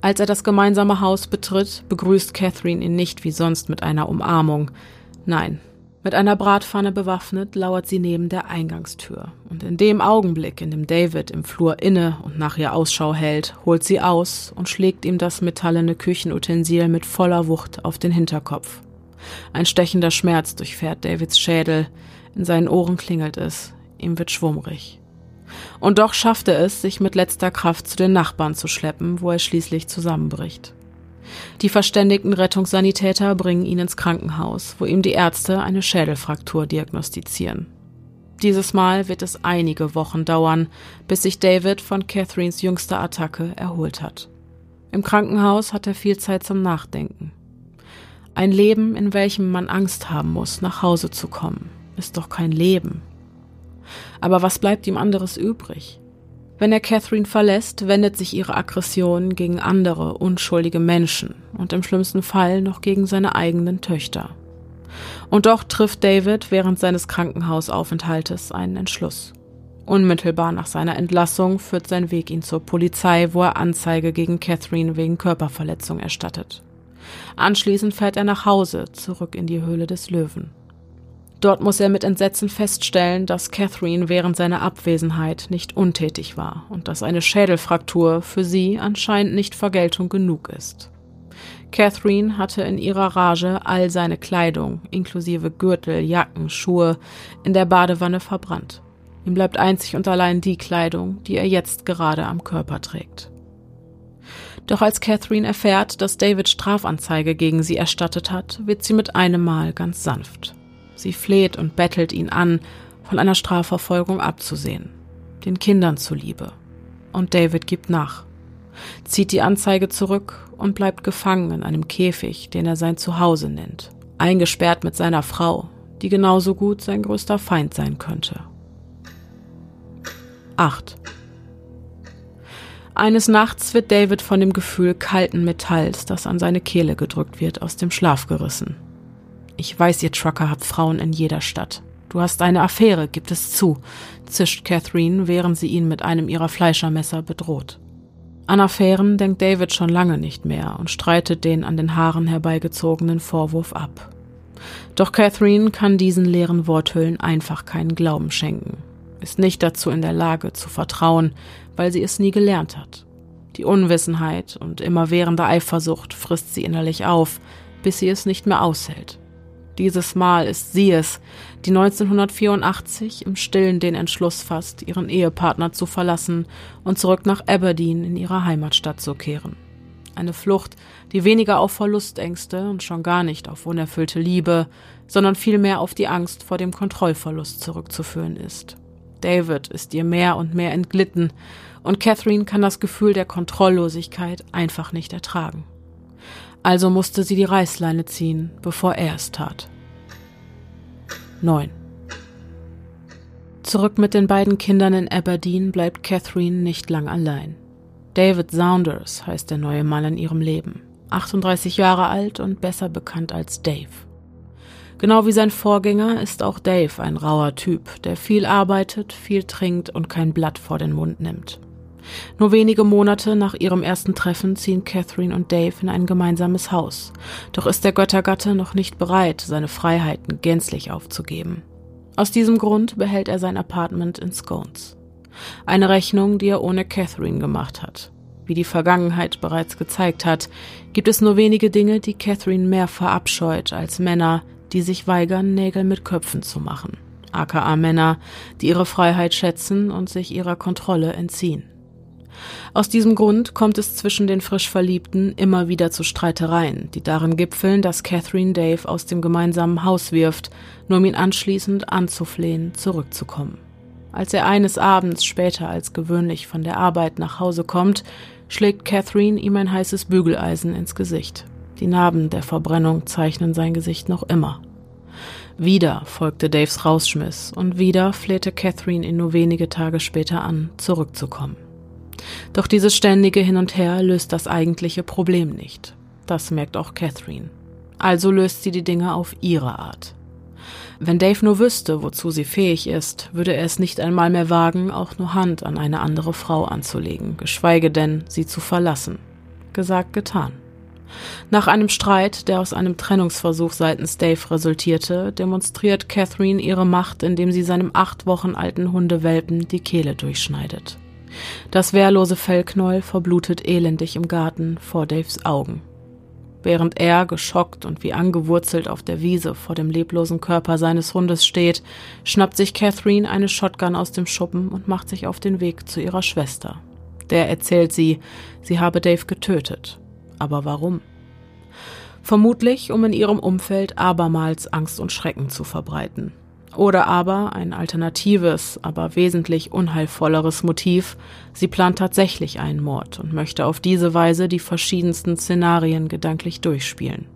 Als er das gemeinsame Haus betritt, begrüßt Catherine ihn nicht wie sonst mit einer Umarmung. Nein, mit einer Bratpfanne bewaffnet lauert sie neben der Eingangstür. Und in dem Augenblick, in dem David im Flur inne und nach ihr Ausschau hält, holt sie aus und schlägt ihm das metallene Küchenutensil mit voller Wucht auf den Hinterkopf. Ein stechender Schmerz durchfährt Davids Schädel, in seinen Ohren klingelt es, ihm wird schwummrig. Und doch schafft er es, sich mit letzter Kraft zu den Nachbarn zu schleppen, wo er schließlich zusammenbricht. Die verständigten Rettungssanitäter bringen ihn ins Krankenhaus, wo ihm die Ärzte eine Schädelfraktur diagnostizieren. Dieses Mal wird es einige Wochen dauern, bis sich David von Catherines jüngster Attacke erholt hat. Im Krankenhaus hat er viel Zeit zum Nachdenken. Ein Leben, in welchem man Angst haben muss, nach Hause zu kommen, ist doch kein Leben. Aber was bleibt ihm anderes übrig? Wenn er Catherine verlässt, wendet sich ihre Aggression gegen andere unschuldige Menschen und im schlimmsten Fall noch gegen seine eigenen Töchter. Und doch trifft David während seines Krankenhausaufenthaltes einen Entschluss. Unmittelbar nach seiner Entlassung führt sein Weg ihn zur Polizei, wo er Anzeige gegen Catherine wegen Körperverletzung erstattet. Anschließend fährt er nach Hause, zurück in die Höhle des Löwen. Dort muss er mit Entsetzen feststellen, dass Catherine während seiner Abwesenheit nicht untätig war und dass eine Schädelfraktur für sie anscheinend nicht Vergeltung genug ist. Catherine hatte in ihrer Rage all seine Kleidung, inklusive Gürtel, Jacken, Schuhe, in der Badewanne verbrannt. Ihm bleibt einzig und allein die Kleidung, die er jetzt gerade am Körper trägt. Doch als Catherine erfährt, dass David Strafanzeige gegen sie erstattet hat, wird sie mit einem Mal ganz sanft. Sie fleht und bettelt ihn an, von einer Strafverfolgung abzusehen, den Kindern zuliebe. Und David gibt nach, zieht die Anzeige zurück und bleibt gefangen in einem Käfig, den er sein Zuhause nennt, eingesperrt mit seiner Frau, die genauso gut sein größter Feind sein könnte. 8. Eines Nachts wird David von dem Gefühl kalten Metalls, das an seine Kehle gedrückt wird, aus dem Schlaf gerissen. Ich weiß, ihr Trucker habt Frauen in jeder Stadt. Du hast eine Affäre, gibt es zu, zischt Catherine, während sie ihn mit einem ihrer Fleischermesser bedroht. An Affären denkt David schon lange nicht mehr und streitet den an den Haaren herbeigezogenen Vorwurf ab. Doch Catherine kann diesen leeren Worthüllen einfach keinen Glauben schenken, ist nicht dazu in der Lage zu vertrauen, weil sie es nie gelernt hat. Die Unwissenheit und immerwährende Eifersucht frisst sie innerlich auf, bis sie es nicht mehr aushält. Dieses Mal ist sie es, die 1984 im Stillen den Entschluss fasst, ihren Ehepartner zu verlassen und zurück nach Aberdeen in ihre Heimatstadt zu kehren. Eine Flucht, die weniger auf Verlustängste und schon gar nicht auf unerfüllte Liebe, sondern vielmehr auf die Angst vor dem Kontrollverlust zurückzuführen ist. David ist ihr mehr und mehr entglitten, und Catherine kann das Gefühl der Kontrolllosigkeit einfach nicht ertragen. Also musste sie die Reißleine ziehen, bevor er es tat. 9. Zurück mit den beiden Kindern in Aberdeen bleibt Catherine nicht lang allein. David Saunders heißt der neue Mann in ihrem Leben. 38 Jahre alt und besser bekannt als Dave. Genau wie sein Vorgänger ist auch Dave ein rauer Typ, der viel arbeitet, viel trinkt und kein Blatt vor den Mund nimmt. Nur wenige Monate nach ihrem ersten Treffen ziehen Catherine und Dave in ein gemeinsames Haus. Doch ist der Göttergatte noch nicht bereit, seine Freiheiten gänzlich aufzugeben. Aus diesem Grund behält er sein Apartment in Scones. Eine Rechnung, die er ohne Catherine gemacht hat. Wie die Vergangenheit bereits gezeigt hat, gibt es nur wenige Dinge, die Catherine mehr verabscheut als Männer, die sich weigern, Nägel mit Köpfen zu machen. aka Männer, die ihre Freiheit schätzen und sich ihrer Kontrolle entziehen. Aus diesem Grund kommt es zwischen den frisch Verliebten immer wieder zu Streitereien, die darin gipfeln, dass Catherine Dave aus dem gemeinsamen Haus wirft, nur um ihn anschließend anzuflehen, zurückzukommen. Als er eines Abends später als gewöhnlich von der Arbeit nach Hause kommt, schlägt Catherine ihm ein heißes Bügeleisen ins Gesicht. Die Narben der Verbrennung zeichnen sein Gesicht noch immer. Wieder folgte Daves Rausschmiss und wieder flehte Catherine ihn nur wenige Tage später an, zurückzukommen. Doch dieses ständige Hin und Her löst das eigentliche Problem nicht. Das merkt auch Catherine. Also löst sie die Dinge auf ihre Art. Wenn Dave nur wüsste, wozu sie fähig ist, würde er es nicht einmal mehr wagen, auch nur Hand an eine andere Frau anzulegen, geschweige denn, sie zu verlassen. Gesagt, getan. Nach einem Streit, der aus einem Trennungsversuch seitens Dave resultierte, demonstriert Catherine ihre Macht, indem sie seinem acht Wochen alten Hundewelpen die Kehle durchschneidet. Das wehrlose Fellknäuel verblutet elendig im Garten vor Daves Augen. Während er, geschockt und wie angewurzelt auf der Wiese vor dem leblosen Körper seines Hundes steht, schnappt sich Catherine eine Shotgun aus dem Schuppen und macht sich auf den Weg zu ihrer Schwester. Der erzählt sie, sie habe Dave getötet. Aber warum? Vermutlich, um in ihrem Umfeld abermals Angst und Schrecken zu verbreiten. Oder aber ein alternatives, aber wesentlich unheilvolleres Motiv, sie plant tatsächlich einen Mord und möchte auf diese Weise die verschiedensten Szenarien gedanklich durchspielen.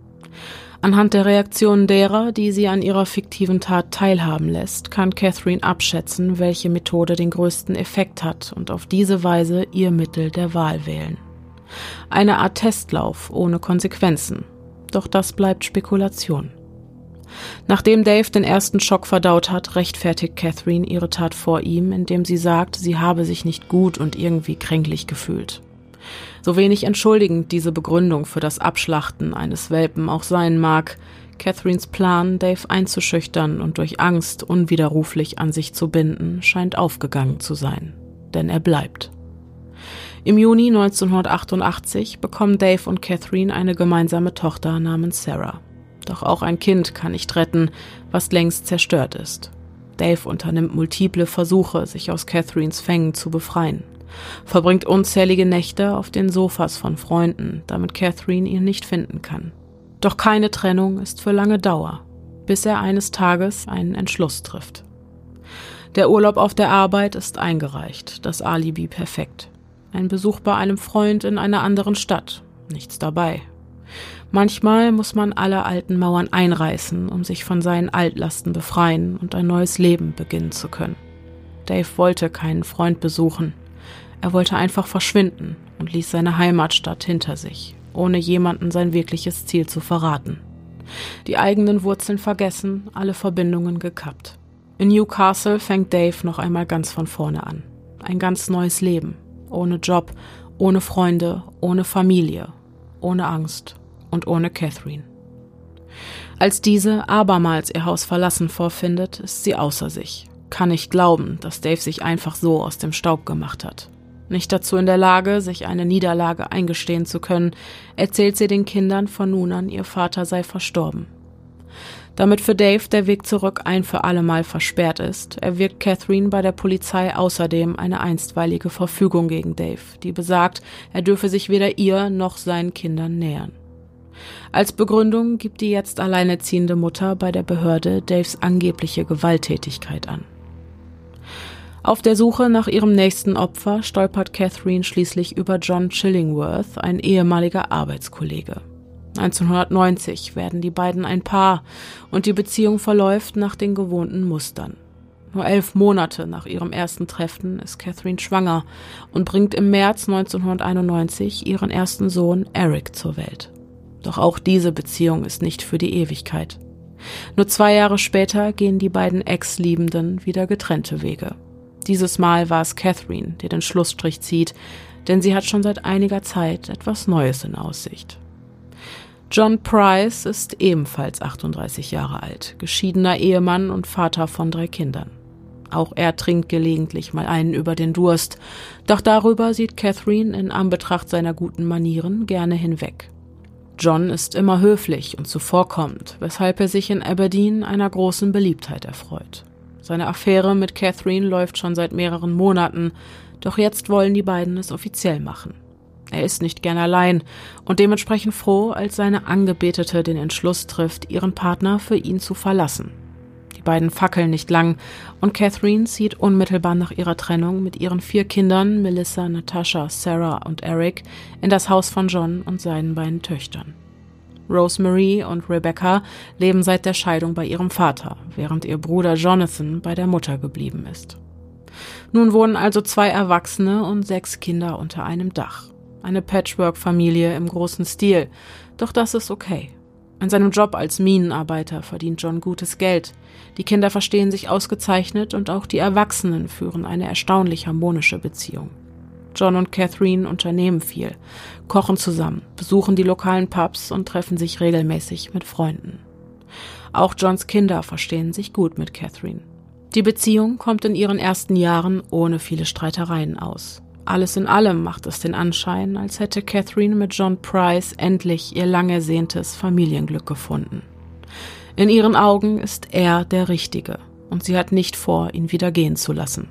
Anhand der Reaktionen derer, die sie an ihrer fiktiven Tat teilhaben lässt, kann Catherine abschätzen, welche Methode den größten Effekt hat und auf diese Weise ihr Mittel der Wahl wählen. Eine Art Testlauf ohne Konsequenzen. Doch das bleibt Spekulation. Nachdem Dave den ersten Schock verdaut hat, rechtfertigt Catherine ihre Tat vor ihm, indem sie sagt, sie habe sich nicht gut und irgendwie kränklich gefühlt. So wenig entschuldigend diese Begründung für das Abschlachten eines Welpen auch sein mag, Catherines Plan, Dave einzuschüchtern und durch Angst unwiderruflich an sich zu binden, scheint aufgegangen zu sein. Denn er bleibt. Im Juni 1988 bekommen Dave und Catherine eine gemeinsame Tochter namens Sarah. Doch auch ein Kind kann nicht retten, was längst zerstört ist. Dave unternimmt multiple Versuche, sich aus Catherines Fängen zu befreien, verbringt unzählige Nächte auf den Sofas von Freunden, damit Catherine ihn nicht finden kann. Doch keine Trennung ist für lange Dauer, bis er eines Tages einen Entschluss trifft. Der Urlaub auf der Arbeit ist eingereicht, das Alibi perfekt. Ein Besuch bei einem Freund in einer anderen Stadt, nichts dabei, Manchmal muss man alle alten Mauern einreißen, um sich von seinen Altlasten befreien und ein neues Leben beginnen zu können. Dave wollte keinen Freund besuchen. Er wollte einfach verschwinden und ließ seine Heimatstadt hinter sich, ohne jemanden sein wirkliches Ziel zu verraten. Die eigenen Wurzeln vergessen, alle Verbindungen gekappt. In Newcastle fängt Dave noch einmal ganz von vorne an. Ein ganz neues Leben. Ohne Job, ohne Freunde, ohne Familie, ohne Angst und ohne Catherine. Als diese abermals ihr Haus verlassen vorfindet, ist sie außer sich, kann nicht glauben, dass Dave sich einfach so aus dem Staub gemacht hat. Nicht dazu in der Lage, sich eine Niederlage eingestehen zu können, erzählt sie den Kindern von nun an, ihr Vater sei verstorben. Damit für Dave der Weg zurück ein für allemal versperrt ist, erwirkt Catherine bei der Polizei außerdem eine einstweilige Verfügung gegen Dave, die besagt, er dürfe sich weder ihr noch seinen Kindern nähern. Als Begründung gibt die jetzt alleinerziehende Mutter bei der Behörde Daves angebliche Gewalttätigkeit an. Auf der Suche nach ihrem nächsten Opfer stolpert Catherine schließlich über John Chillingworth, ein ehemaliger Arbeitskollege. 1990 werden die beiden ein Paar und die Beziehung verläuft nach den gewohnten Mustern. Nur elf Monate nach ihrem ersten Treffen ist Catherine schwanger und bringt im März 1991 ihren ersten Sohn Eric zur Welt. Doch auch diese Beziehung ist nicht für die Ewigkeit. Nur zwei Jahre später gehen die beiden Ex-Liebenden wieder getrennte Wege. Dieses Mal war es Catherine, die den Schlussstrich zieht, denn sie hat schon seit einiger Zeit etwas Neues in Aussicht. John Price ist ebenfalls 38 Jahre alt, geschiedener Ehemann und Vater von drei Kindern. Auch er trinkt gelegentlich mal einen über den Durst, doch darüber sieht Catherine in Anbetracht seiner guten Manieren gerne hinweg. John ist immer höflich und zuvorkommend, weshalb er sich in Aberdeen einer großen Beliebtheit erfreut. Seine Affäre mit Catherine läuft schon seit mehreren Monaten, doch jetzt wollen die beiden es offiziell machen. Er ist nicht gern allein und dementsprechend froh, als seine Angebetete den Entschluss trifft, ihren Partner für ihn zu verlassen beiden fackeln nicht lang und Catherine zieht unmittelbar nach ihrer Trennung mit ihren vier Kindern Melissa, Natasha, Sarah und Eric in das Haus von John und seinen beiden Töchtern. Rosemary und Rebecca leben seit der Scheidung bei ihrem Vater, während ihr Bruder Jonathan bei der Mutter geblieben ist. Nun wohnen also zwei Erwachsene und sechs Kinder unter einem Dach. Eine Patchwork-Familie im großen Stil, doch das ist okay. In seinem Job als Minenarbeiter verdient John gutes Geld. Die Kinder verstehen sich ausgezeichnet und auch die Erwachsenen führen eine erstaunlich harmonische Beziehung. John und Catherine unternehmen viel, kochen zusammen, besuchen die lokalen Pubs und treffen sich regelmäßig mit Freunden. Auch Johns Kinder verstehen sich gut mit Catherine. Die Beziehung kommt in ihren ersten Jahren ohne viele Streitereien aus. Alles in allem macht es den Anschein, als hätte Catherine mit John Price endlich ihr lang ersehntes Familienglück gefunden. In ihren Augen ist er der Richtige und sie hat nicht vor, ihn wieder gehen zu lassen.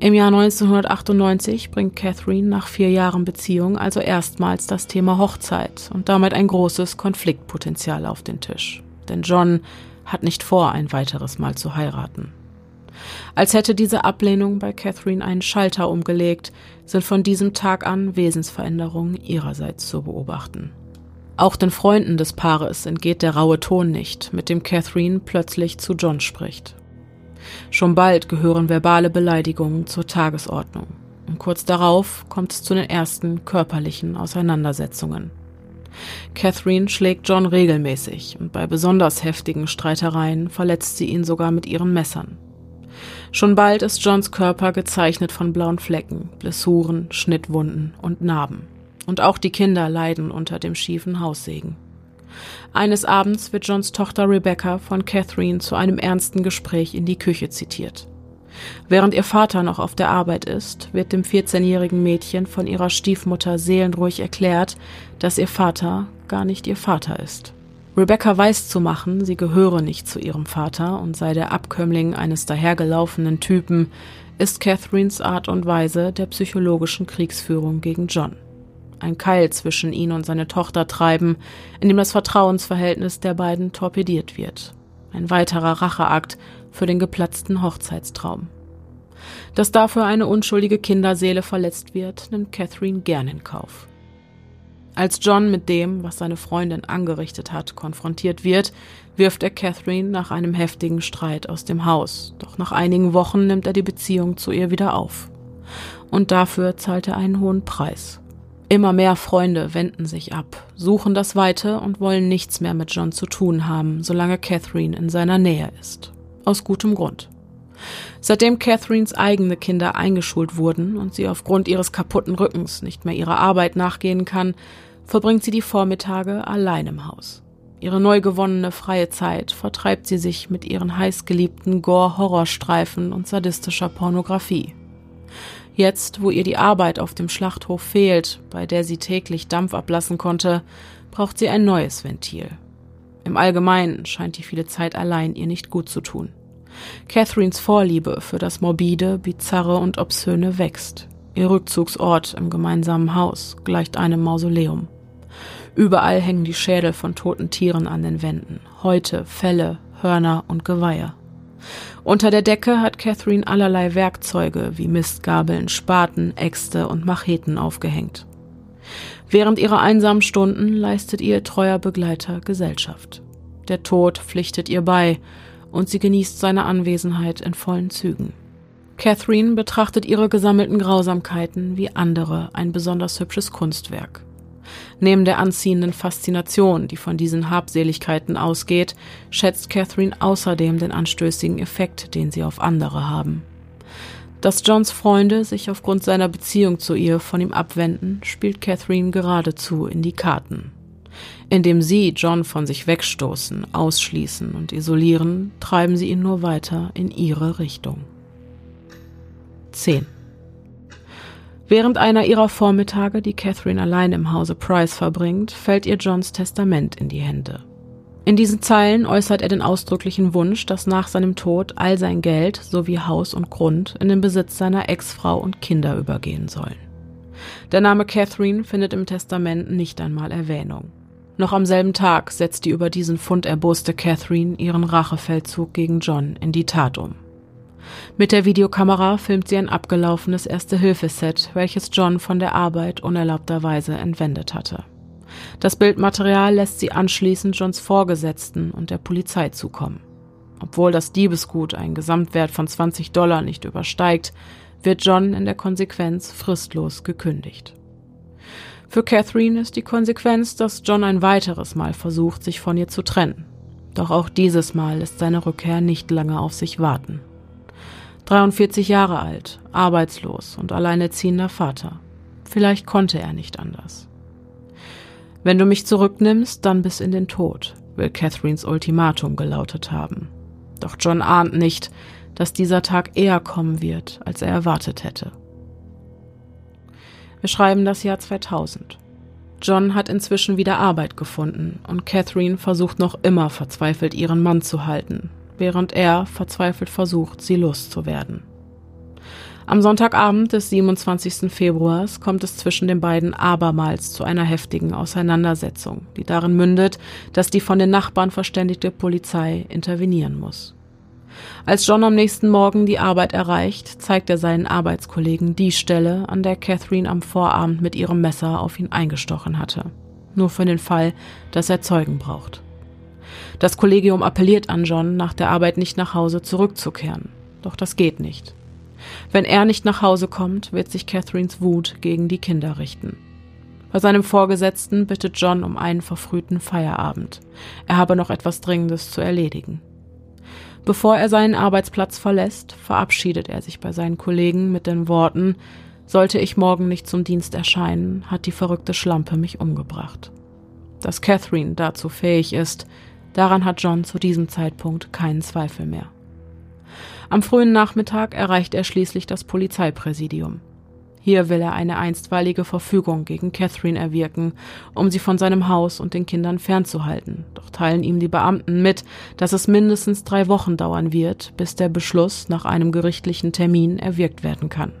Im Jahr 1998 bringt Catherine nach vier Jahren Beziehung also erstmals das Thema Hochzeit und damit ein großes Konfliktpotenzial auf den Tisch. Denn John hat nicht vor, ein weiteres Mal zu heiraten. Als hätte diese Ablehnung bei Catherine einen Schalter umgelegt, sind von diesem Tag an Wesensveränderungen ihrerseits zu beobachten. Auch den Freunden des Paares entgeht der raue Ton nicht, mit dem Catherine plötzlich zu John spricht. Schon bald gehören verbale Beleidigungen zur Tagesordnung. Und kurz darauf kommt es zu den ersten körperlichen Auseinandersetzungen. Catherine schlägt John regelmäßig und bei besonders heftigen Streitereien verletzt sie ihn sogar mit ihren Messern. Schon bald ist Johns Körper gezeichnet von blauen Flecken, Blessuren, Schnittwunden und Narben. Und auch die Kinder leiden unter dem schiefen Haussegen. Eines Abends wird Johns Tochter Rebecca von Catherine zu einem ernsten Gespräch in die Küche zitiert. Während ihr Vater noch auf der Arbeit ist, wird dem 14-jährigen Mädchen von ihrer Stiefmutter seelenruhig erklärt, dass ihr Vater gar nicht ihr Vater ist. Rebecca weiß zu machen, sie gehöre nicht zu ihrem Vater und sei der Abkömmling eines dahergelaufenen Typen, ist Catherines Art und Weise der psychologischen Kriegsführung gegen John. Ein Keil zwischen ihn und seine Tochter treiben, in dem das Vertrauensverhältnis der beiden torpediert wird. Ein weiterer Racheakt für den geplatzten Hochzeitstraum. Dass dafür eine unschuldige Kinderseele verletzt wird, nimmt Catherine gern in Kauf. Als John mit dem, was seine Freundin angerichtet hat, konfrontiert wird, wirft er Catherine nach einem heftigen Streit aus dem Haus, doch nach einigen Wochen nimmt er die Beziehung zu ihr wieder auf. Und dafür zahlt er einen hohen Preis. Immer mehr Freunde wenden sich ab, suchen das Weite und wollen nichts mehr mit John zu tun haben, solange Catherine in seiner Nähe ist. Aus gutem Grund. Seitdem Catherines eigene Kinder eingeschult wurden und sie aufgrund ihres kaputten Rückens nicht mehr ihrer Arbeit nachgehen kann, verbringt sie die Vormittage allein im Haus. Ihre neu gewonnene freie Zeit vertreibt sie sich mit ihren heißgeliebten Gore-Horrorstreifen und sadistischer Pornografie. Jetzt, wo ihr die Arbeit auf dem Schlachthof fehlt, bei der sie täglich Dampf ablassen konnte, braucht sie ein neues Ventil. Im Allgemeinen scheint die viele Zeit allein ihr nicht gut zu tun. Catherines Vorliebe für das Morbide, Bizarre und Obszöne wächst. Ihr Rückzugsort im gemeinsamen Haus gleicht einem Mausoleum. Überall hängen die Schädel von toten Tieren an den Wänden, Häute, Felle, Hörner und Geweihe. Unter der Decke hat Catherine allerlei Werkzeuge wie Mistgabeln, Spaten, Äxte und Macheten aufgehängt. Während ihrer einsamen Stunden leistet ihr treuer Begleiter Gesellschaft. Der Tod pflichtet ihr bei, und sie genießt seine Anwesenheit in vollen Zügen. Catherine betrachtet ihre gesammelten Grausamkeiten wie andere ein besonders hübsches Kunstwerk. Neben der anziehenden Faszination, die von diesen Habseligkeiten ausgeht, schätzt Catherine außerdem den anstößigen Effekt, den sie auf andere haben. Dass Johns Freunde sich aufgrund seiner Beziehung zu ihr von ihm abwenden, spielt Catherine geradezu in die Karten. Indem sie John von sich wegstoßen, ausschließen und isolieren, treiben sie ihn nur weiter in ihre Richtung. 10. Während einer ihrer Vormittage, die Catherine allein im Hause Price verbringt, fällt ihr Johns Testament in die Hände. In diesen Zeilen äußert er den ausdrücklichen Wunsch, dass nach seinem Tod all sein Geld sowie Haus und Grund in den Besitz seiner Ex-Frau und Kinder übergehen sollen. Der Name Catherine findet im Testament nicht einmal Erwähnung. Noch am selben Tag setzt die über diesen Fund erboste Catherine ihren Rachefeldzug gegen John in die Tat um. Mit der Videokamera filmt sie ein abgelaufenes Erste-Hilfe-Set, welches John von der Arbeit unerlaubterweise entwendet hatte. Das Bildmaterial lässt sie anschließend Johns Vorgesetzten und der Polizei zukommen. Obwohl das Diebesgut einen Gesamtwert von 20 Dollar nicht übersteigt, wird John in der Konsequenz fristlos gekündigt. Für Catherine ist die Konsequenz, dass John ein weiteres Mal versucht, sich von ihr zu trennen. Doch auch dieses Mal lässt seine Rückkehr nicht lange auf sich warten. 43 Jahre alt, arbeitslos und alleinerziehender Vater. Vielleicht konnte er nicht anders. Wenn du mich zurücknimmst, dann bis in den Tod, will Catherines Ultimatum gelautet haben. Doch John ahnt nicht, dass dieser Tag eher kommen wird, als er erwartet hätte. Wir schreiben das Jahr 2000. John hat inzwischen wieder Arbeit gefunden und Catherine versucht noch immer verzweifelt ihren Mann zu halten, während er verzweifelt versucht, sie loszuwerden. Am Sonntagabend des 27. Februars kommt es zwischen den beiden abermals zu einer heftigen Auseinandersetzung, die darin mündet, dass die von den Nachbarn verständigte Polizei intervenieren muss. Als John am nächsten Morgen die Arbeit erreicht, zeigt er seinen Arbeitskollegen die Stelle, an der Catherine am Vorabend mit ihrem Messer auf ihn eingestochen hatte. nur für den Fall, dass er Zeugen braucht. Das Kollegium appelliert an John, nach der Arbeit nicht nach Hause zurückzukehren. Doch das geht nicht. Wenn er nicht nach Hause kommt, wird sich Catherines Wut gegen die Kinder richten. Bei seinem Vorgesetzten bittet John um einen verfrühten Feierabend. Er habe noch etwas Dringendes zu erledigen. Bevor er seinen Arbeitsplatz verlässt, verabschiedet er sich bei seinen Kollegen mit den Worten Sollte ich morgen nicht zum Dienst erscheinen, hat die verrückte Schlampe mich umgebracht. Dass Catherine dazu fähig ist, daran hat John zu diesem Zeitpunkt keinen Zweifel mehr. Am frühen Nachmittag erreicht er schließlich das Polizeipräsidium. Hier will er eine einstweilige Verfügung gegen Catherine erwirken, um sie von seinem Haus und den Kindern fernzuhalten. Doch teilen ihm die Beamten mit, dass es mindestens drei Wochen dauern wird, bis der Beschluss nach einem gerichtlichen Termin erwirkt werden kann.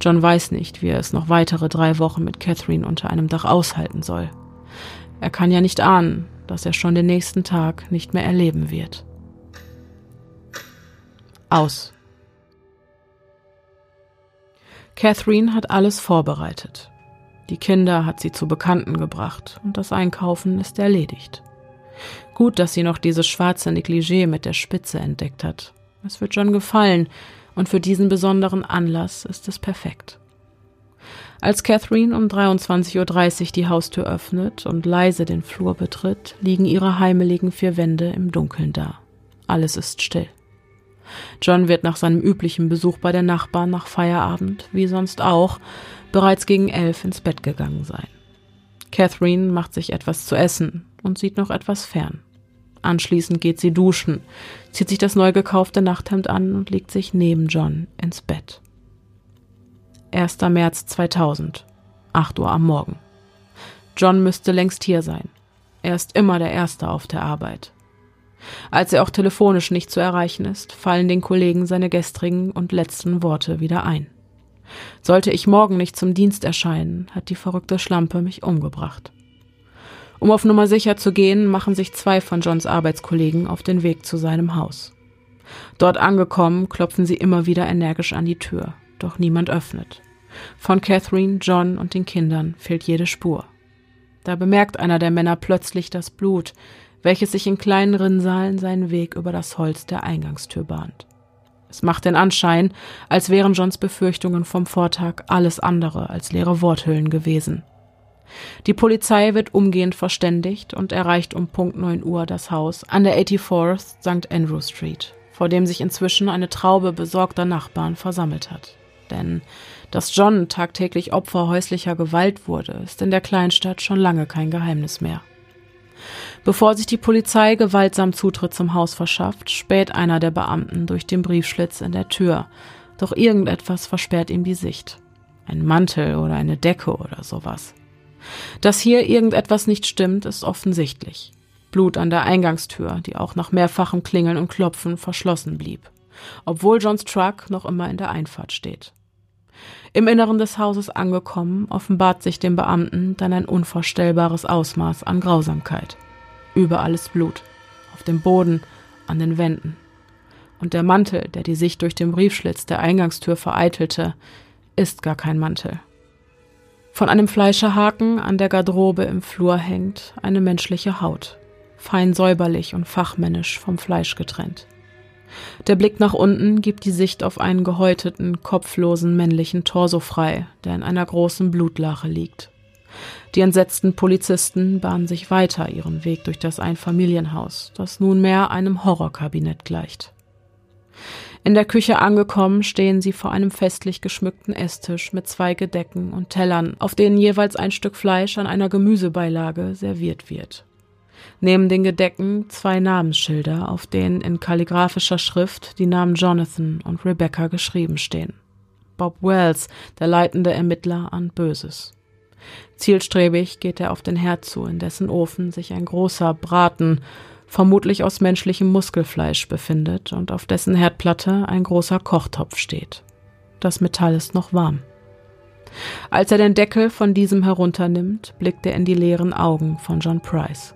John weiß nicht, wie er es noch weitere drei Wochen mit Catherine unter einem Dach aushalten soll. Er kann ja nicht ahnen, dass er schon den nächsten Tag nicht mehr erleben wird. Aus. Catherine hat alles vorbereitet. Die Kinder hat sie zu Bekannten gebracht und das Einkaufen ist erledigt. Gut, dass sie noch dieses schwarze Negligé mit der Spitze entdeckt hat. Es wird John gefallen und für diesen besonderen Anlass ist es perfekt. Als Catherine um 23.30 Uhr die Haustür öffnet und leise den Flur betritt, liegen ihre heimeligen vier Wände im Dunkeln da. Alles ist still. John wird nach seinem üblichen Besuch bei der Nachbarn nach Feierabend, wie sonst auch, bereits gegen elf ins Bett gegangen sein. Catherine macht sich etwas zu essen und sieht noch etwas fern. Anschließend geht sie duschen, zieht sich das neu gekaufte Nachthemd an und legt sich neben John ins Bett. 1. März 2000, 8 Uhr am Morgen. John müsste längst hier sein. Er ist immer der Erste auf der Arbeit. Als er auch telefonisch nicht zu erreichen ist, fallen den Kollegen seine gestrigen und letzten Worte wieder ein. Sollte ich morgen nicht zum Dienst erscheinen, hat die verrückte Schlampe mich umgebracht. Um auf Nummer sicher zu gehen, machen sich zwei von Johns Arbeitskollegen auf den Weg zu seinem Haus. Dort angekommen, klopfen sie immer wieder energisch an die Tür, doch niemand öffnet. Von Catherine, John und den Kindern fehlt jede Spur. Da bemerkt einer der Männer plötzlich das Blut, welches sich in kleinen Rinnsalen seinen Weg über das Holz der Eingangstür bahnt. Es macht den Anschein, als wären Johns Befürchtungen vom Vortag alles andere als leere Worthüllen gewesen. Die Polizei wird umgehend verständigt und erreicht um Punkt 9 Uhr das Haus an der 84th St. Andrew Street, vor dem sich inzwischen eine Traube besorgter Nachbarn versammelt hat. Denn dass John tagtäglich Opfer häuslicher Gewalt wurde, ist in der Kleinstadt schon lange kein Geheimnis mehr. Bevor sich die Polizei gewaltsam Zutritt zum Haus verschafft, späht einer der Beamten durch den Briefschlitz in der Tür, doch irgendetwas versperrt ihm die Sicht. Ein Mantel oder eine Decke oder sowas. Dass hier irgendetwas nicht stimmt, ist offensichtlich. Blut an der Eingangstür, die auch nach mehrfachem Klingeln und Klopfen verschlossen blieb, obwohl Johns Truck noch immer in der Einfahrt steht. Im Inneren des Hauses angekommen, offenbart sich dem Beamten dann ein unvorstellbares Ausmaß an Grausamkeit. Überall ist Blut. Auf dem Boden, an den Wänden. Und der Mantel, der die Sicht durch den Briefschlitz der Eingangstür vereitelte, ist gar kein Mantel. Von einem Fleischerhaken an der Garderobe im Flur hängt eine menschliche Haut, fein säuberlich und fachmännisch vom Fleisch getrennt. Der Blick nach unten gibt die Sicht auf einen gehäuteten, kopflosen männlichen Torso frei, der in einer großen Blutlache liegt. Die entsetzten Polizisten bahnen sich weiter ihren Weg durch das Einfamilienhaus, das nunmehr einem Horrorkabinett gleicht. In der Küche angekommen, stehen sie vor einem festlich geschmückten Esstisch mit zwei Gedecken und Tellern, auf denen jeweils ein Stück Fleisch an einer Gemüsebeilage serviert wird. Neben den Gedecken zwei Namensschilder, auf denen in kalligraphischer Schrift die Namen Jonathan und Rebecca geschrieben stehen. Bob Wells, der leitende Ermittler an Böses. Zielstrebig geht er auf den Herd zu, in dessen Ofen sich ein großer Braten, vermutlich aus menschlichem Muskelfleisch, befindet und auf dessen Herdplatte ein großer Kochtopf steht. Das Metall ist noch warm. Als er den Deckel von diesem herunternimmt, blickt er in die leeren Augen von John Price.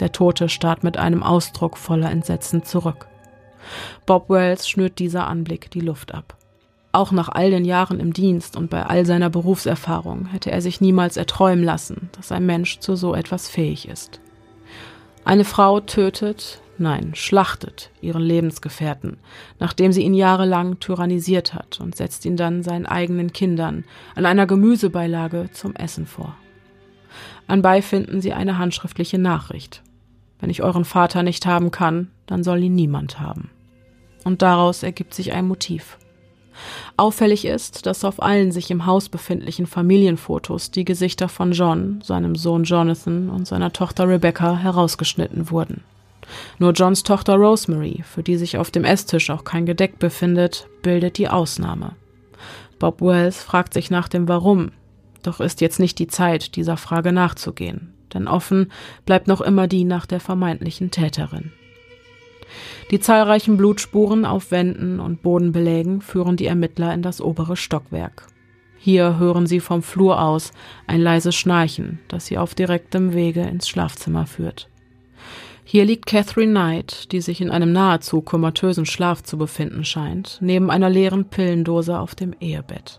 Der Tote starrt mit einem Ausdruck voller Entsetzen zurück. Bob Wells schnürt dieser Anblick die Luft ab. Auch nach all den Jahren im Dienst und bei all seiner Berufserfahrung hätte er sich niemals erträumen lassen, dass ein Mensch zu so etwas fähig ist. Eine Frau tötet, nein, schlachtet ihren Lebensgefährten, nachdem sie ihn jahrelang tyrannisiert hat und setzt ihn dann seinen eigenen Kindern an einer Gemüsebeilage zum Essen vor. Anbei finden sie eine handschriftliche Nachricht. Wenn ich euren Vater nicht haben kann, dann soll ihn niemand haben. Und daraus ergibt sich ein Motiv. Auffällig ist, dass auf allen sich im Haus befindlichen Familienfotos die Gesichter von John, seinem Sohn Jonathan und seiner Tochter Rebecca herausgeschnitten wurden. Nur Johns Tochter Rosemary, für die sich auf dem Esstisch auch kein Gedeck befindet, bildet die Ausnahme. Bob Wells fragt sich nach dem Warum, doch ist jetzt nicht die Zeit, dieser Frage nachzugehen, denn offen bleibt noch immer die nach der vermeintlichen Täterin. Die zahlreichen Blutspuren auf Wänden und Bodenbelägen führen die Ermittler in das obere Stockwerk. Hier hören sie vom Flur aus ein leises Schnarchen, das sie auf direktem Wege ins Schlafzimmer führt. Hier liegt Catherine Knight, die sich in einem nahezu komatösen Schlaf zu befinden scheint, neben einer leeren Pillendose auf dem Ehebett.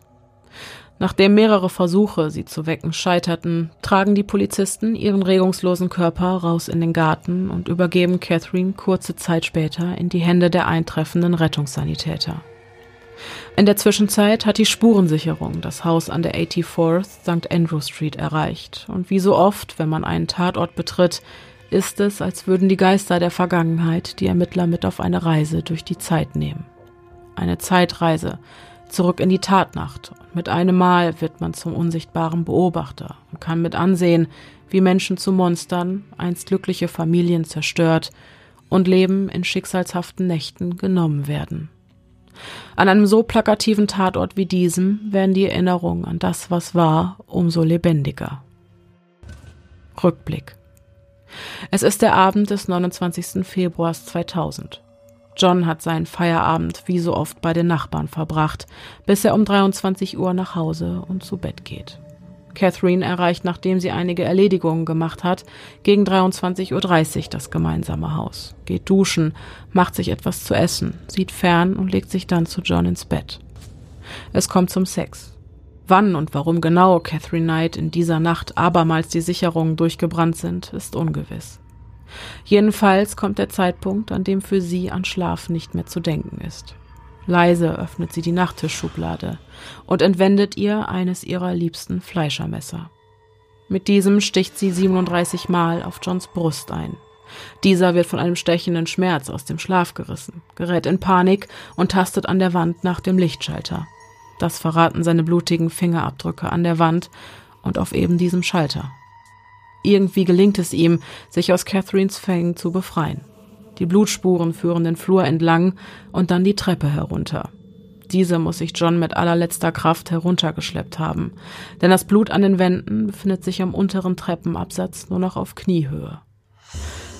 Nachdem mehrere Versuche, sie zu wecken, scheiterten, tragen die Polizisten ihren regungslosen Körper raus in den Garten und übergeben Catherine kurze Zeit später in die Hände der eintreffenden Rettungssanitäter. In der Zwischenzeit hat die Spurensicherung das Haus an der 84th St. Andrew Street erreicht und wie so oft, wenn man einen Tatort betritt, ist es, als würden die Geister der Vergangenheit die Ermittler mit auf eine Reise durch die Zeit nehmen. Eine Zeitreise, zurück in die Tatnacht. Mit einem Mal wird man zum unsichtbaren Beobachter und kann mit ansehen, wie Menschen zu Monstern, einst glückliche Familien zerstört und Leben in schicksalshaften Nächten genommen werden. An einem so plakativen Tatort wie diesem werden die Erinnerungen an das, was war, umso lebendiger. Rückblick. Es ist der Abend des 29. Februars 2000. John hat seinen Feierabend wie so oft bei den Nachbarn verbracht, bis er um 23 Uhr nach Hause und zu Bett geht. Catherine erreicht, nachdem sie einige Erledigungen gemacht hat, gegen 23.30 Uhr das gemeinsame Haus, geht duschen, macht sich etwas zu essen, sieht fern und legt sich dann zu John ins Bett. Es kommt zum Sex. Wann und warum genau Catherine Knight in dieser Nacht abermals die Sicherungen durchgebrannt sind, ist ungewiss. Jedenfalls kommt der Zeitpunkt, an dem für sie an Schlaf nicht mehr zu denken ist. Leise öffnet sie die Nachttischschublade und entwendet ihr eines ihrer liebsten Fleischermesser. Mit diesem sticht sie 37 Mal auf Johns Brust ein. Dieser wird von einem stechenden Schmerz aus dem Schlaf gerissen, gerät in Panik und tastet an der Wand nach dem Lichtschalter. Das verraten seine blutigen Fingerabdrücke an der Wand und auf eben diesem Schalter. Irgendwie gelingt es ihm, sich aus Catherines Fängen zu befreien. Die Blutspuren führen den Flur entlang und dann die Treppe herunter. Diese muss sich John mit allerletzter Kraft heruntergeschleppt haben, denn das Blut an den Wänden befindet sich am unteren Treppenabsatz nur noch auf Kniehöhe.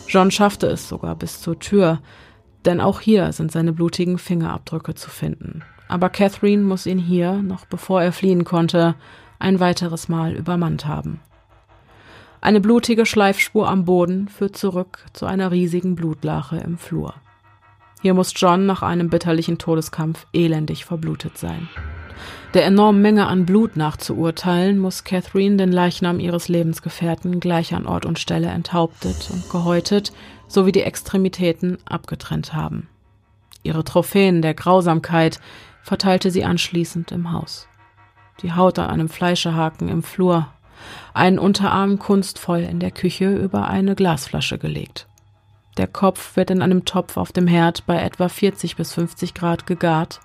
John schaffte es sogar bis zur Tür, denn auch hier sind seine blutigen Fingerabdrücke zu finden. Aber Catherine muss ihn hier, noch bevor er fliehen konnte, ein weiteres Mal übermannt haben. Eine blutige Schleifspur am Boden führt zurück zu einer riesigen Blutlache im Flur. Hier muss John nach einem bitterlichen Todeskampf elendig verblutet sein. Der enormen Menge an Blut nachzuurteilen, muss Catherine den Leichnam ihres Lebensgefährten gleich an Ort und Stelle enthauptet und gehäutet sowie die Extremitäten abgetrennt haben. Ihre Trophäen der Grausamkeit verteilte sie anschließend im Haus. Die Haut an einem Fleischerhaken im Flur einen Unterarm kunstvoll in der Küche über eine Glasflasche gelegt. Der Kopf wird in einem Topf auf dem Herd bei etwa 40 bis 50 Grad gegart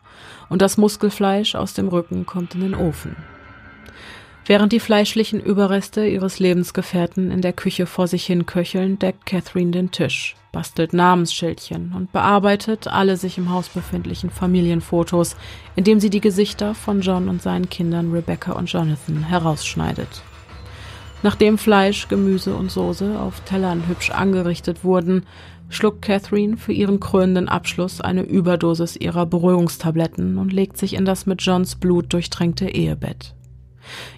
und das Muskelfleisch aus dem Rücken kommt in den Ofen. Während die fleischlichen Überreste ihres Lebensgefährten in der Küche vor sich hin köcheln, deckt Catherine den Tisch, bastelt Namensschildchen und bearbeitet alle sich im Haus befindlichen Familienfotos, indem sie die Gesichter von John und seinen Kindern Rebecca und Jonathan herausschneidet. Nachdem Fleisch, Gemüse und Soße auf Tellern hübsch angerichtet wurden, schluckt Catherine für ihren krönenden Abschluss eine Überdosis ihrer Beruhigungstabletten und legt sich in das mit Johns Blut durchtränkte Ehebett.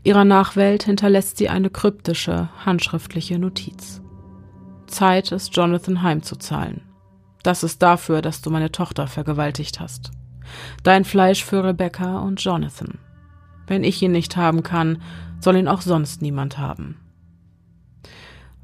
Ihrer Nachwelt hinterlässt sie eine kryptische, handschriftliche Notiz. Zeit, es Jonathan heimzuzahlen. Das ist dafür, dass du meine Tochter vergewaltigt hast. Dein Fleisch für Rebecca und Jonathan. Wenn ich ihn nicht haben kann, soll ihn auch sonst niemand haben.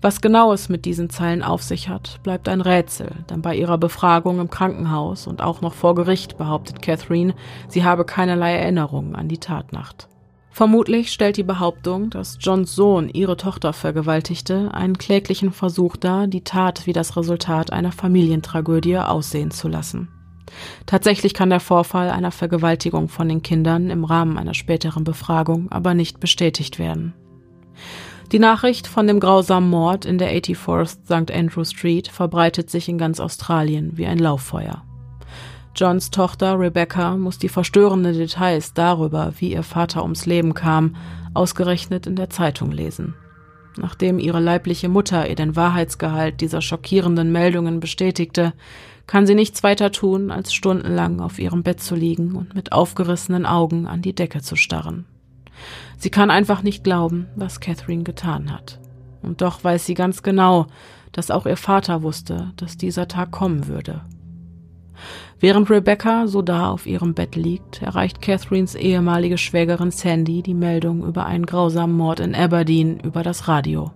Was genau es mit diesen Zeilen auf sich hat, bleibt ein Rätsel, denn bei ihrer Befragung im Krankenhaus und auch noch vor Gericht behauptet Catherine, sie habe keinerlei Erinnerung an die Tatnacht. Vermutlich stellt die Behauptung, dass Johns Sohn ihre Tochter vergewaltigte, einen kläglichen Versuch dar, die Tat wie das Resultat einer Familientragödie aussehen zu lassen. Tatsächlich kann der Vorfall einer Vergewaltigung von den Kindern im Rahmen einer späteren Befragung aber nicht bestätigt werden. Die Nachricht von dem grausamen Mord in der 84th St. Andrew Street verbreitet sich in ganz Australien wie ein Lauffeuer. Johns Tochter Rebecca muss die verstörenden Details darüber, wie ihr Vater ums Leben kam, ausgerechnet in der Zeitung lesen. Nachdem ihre leibliche Mutter ihr den Wahrheitsgehalt dieser schockierenden Meldungen bestätigte, kann sie nichts weiter tun, als stundenlang auf ihrem Bett zu liegen und mit aufgerissenen Augen an die Decke zu starren. Sie kann einfach nicht glauben, was Catherine getan hat. Und doch weiß sie ganz genau, dass auch ihr Vater wusste, dass dieser Tag kommen würde. Während Rebecca so da auf ihrem Bett liegt, erreicht Catherines ehemalige Schwägerin Sandy die Meldung über einen grausamen Mord in Aberdeen über das Radio.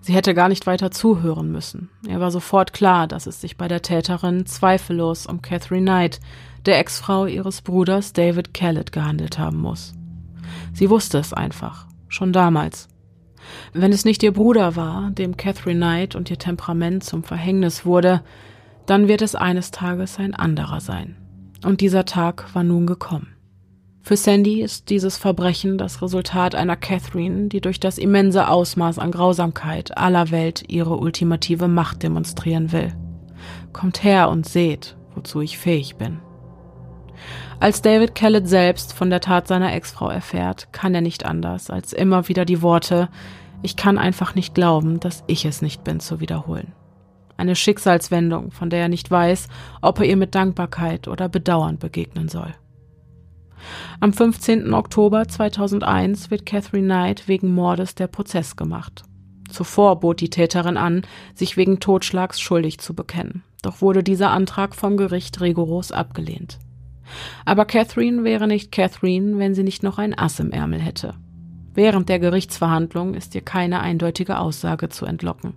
Sie hätte gar nicht weiter zuhören müssen. Er war sofort klar, dass es sich bei der Täterin zweifellos um Catherine Knight, der Ex-Frau ihres Bruders David Kellett, gehandelt haben muss. Sie wusste es einfach, schon damals. Wenn es nicht ihr Bruder war, dem Catherine Knight und ihr Temperament zum Verhängnis wurde, dann wird es eines Tages ein anderer sein. Und dieser Tag war nun gekommen. Für Sandy ist dieses Verbrechen das Resultat einer Catherine, die durch das immense Ausmaß an Grausamkeit aller Welt ihre ultimative Macht demonstrieren will. Kommt her und seht, wozu ich fähig bin. Als David Kellett selbst von der Tat seiner Ex-Frau erfährt, kann er nicht anders, als immer wieder die Worte Ich kann einfach nicht glauben, dass ich es nicht bin, zu wiederholen eine Schicksalswendung, von der er nicht weiß, ob er ihr mit Dankbarkeit oder Bedauern begegnen soll. Am 15. Oktober 2001 wird Catherine Knight wegen Mordes der Prozess gemacht. Zuvor bot die Täterin an, sich wegen Totschlags schuldig zu bekennen, doch wurde dieser Antrag vom Gericht rigoros abgelehnt. Aber Catherine wäre nicht Catherine, wenn sie nicht noch ein Ass im Ärmel hätte. Während der Gerichtsverhandlung ist ihr keine eindeutige Aussage zu entlocken.